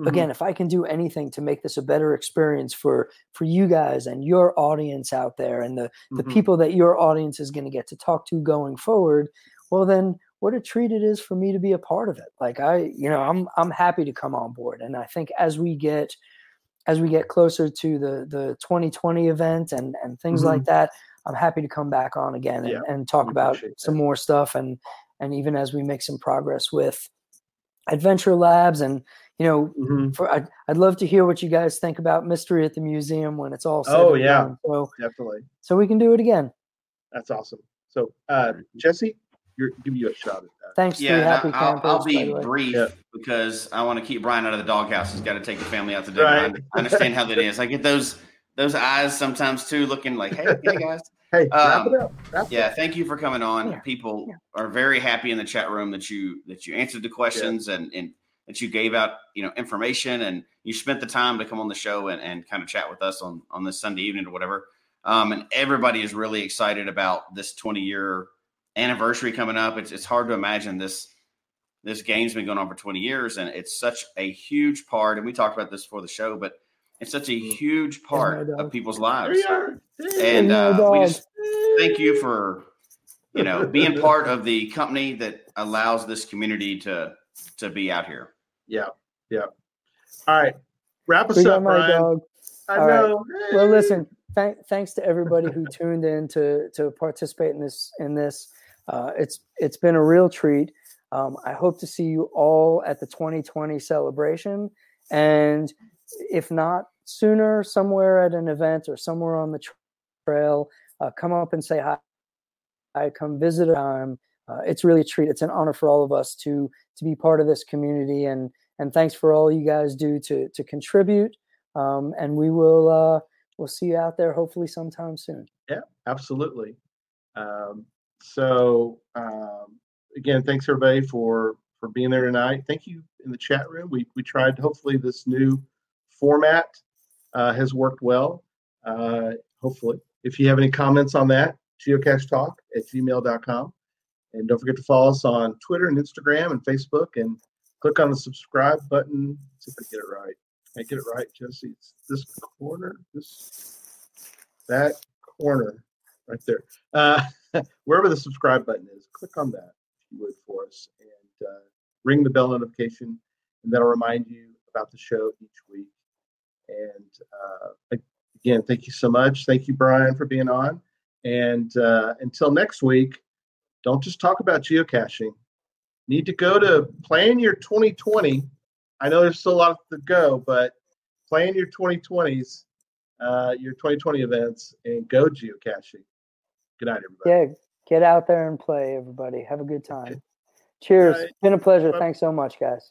Mhm. again if i can do anything to make this a better experience for for you guys and your audience out there and the the Mhm. people that your audience is going to get to talk to going forward well then what a treat it is for me to be a part of it like i you know i'm i'm happy to come on board and i think as we get as we get closer to the the 2020 event and and things like that i'm happy to come back on again and, Mm-hmm. Yeah, and talk about some more stuff and and even as we make some progress with adventure labs and you know Mhm. for I'd, I'd love to hear what you guys think about mystery at the museum when it's all said Oh, and yeah. done. so definitely. so we can do it again That's awesome. So, uh, Jesse, you're give you a shot at that. thanks yeah, and happy I- I'll, campers I'll be brief Yeah. because I want to keep Bryan out of the doghouse. He's got to take the family out to dinner. Right. I, I understand how that is. I get those those eyes sometimes too, looking like, hey, hey guys. Hey, wrap Um, it up. Wrap it Yeah, up. thank you for coming on. Yeah, People yeah. are very happy in the chat room that you that you answered the questions and and that you gave out you know information and you spent the time to come on the show and, and kind of chat with us on on this Sunday evening or whatever. Um, and everybody is really excited about this 20 year anniversary coming up. It's it's hard to imagine this this game's been going on for 20 years and it's such a huge part. And we talked about this before the show, but it's such a huge part of people's lives. And uh, we just thank you for you know being part of the company that allows this community to to be out here Yeah, yeah. All right, wrap us we up, my Bryan. dog I All right. know. well Hey. listen thank, thanks to everybody who tuned in to to participate in this in this uh, it's it's been a real treat um, i hope to see you all at the 2020 celebration and if not sooner somewhere at an event or somewhere on the trail uh, come up and say hi i come visit time uh, it's really a treat it's an honor for all of us to to be part of this community and and thanks for all you guys do to to contribute um, and we will uh, we'll see you out there hopefully sometime soon. Yeah, absolutely. Um, so um, again, thanks everybody for for being there tonight. Thank you in the chat room. We we tried. Hopefully, this new format uh, has worked well. Uh, hopefully, if you have any comments on that, geocache talk at gmail.com. And don't forget to follow us on Twitter and Instagram and Facebook and click on the subscribe button. See if I get it right. Can I get it right, Jesse? It's this corner, this, that corner right there. Uh, wherever the subscribe button is, click on that if you would for us and uh, ring the bell notification, and that'll remind you about the show each week. And uh, again, thank you so much. Thank you, Bryan, for being on. And uh, until next week, don't just talk about geocaching. Need to go to plan your 2020. I know there's still a lot to go, but plan your 2020s, uh, your 2020 events, and go geocaching. Good night, everybody. Yeah, get out there and play, everybody. Have a good time. Cheers. Right. Been a pleasure. Bye. Thanks so much, guys.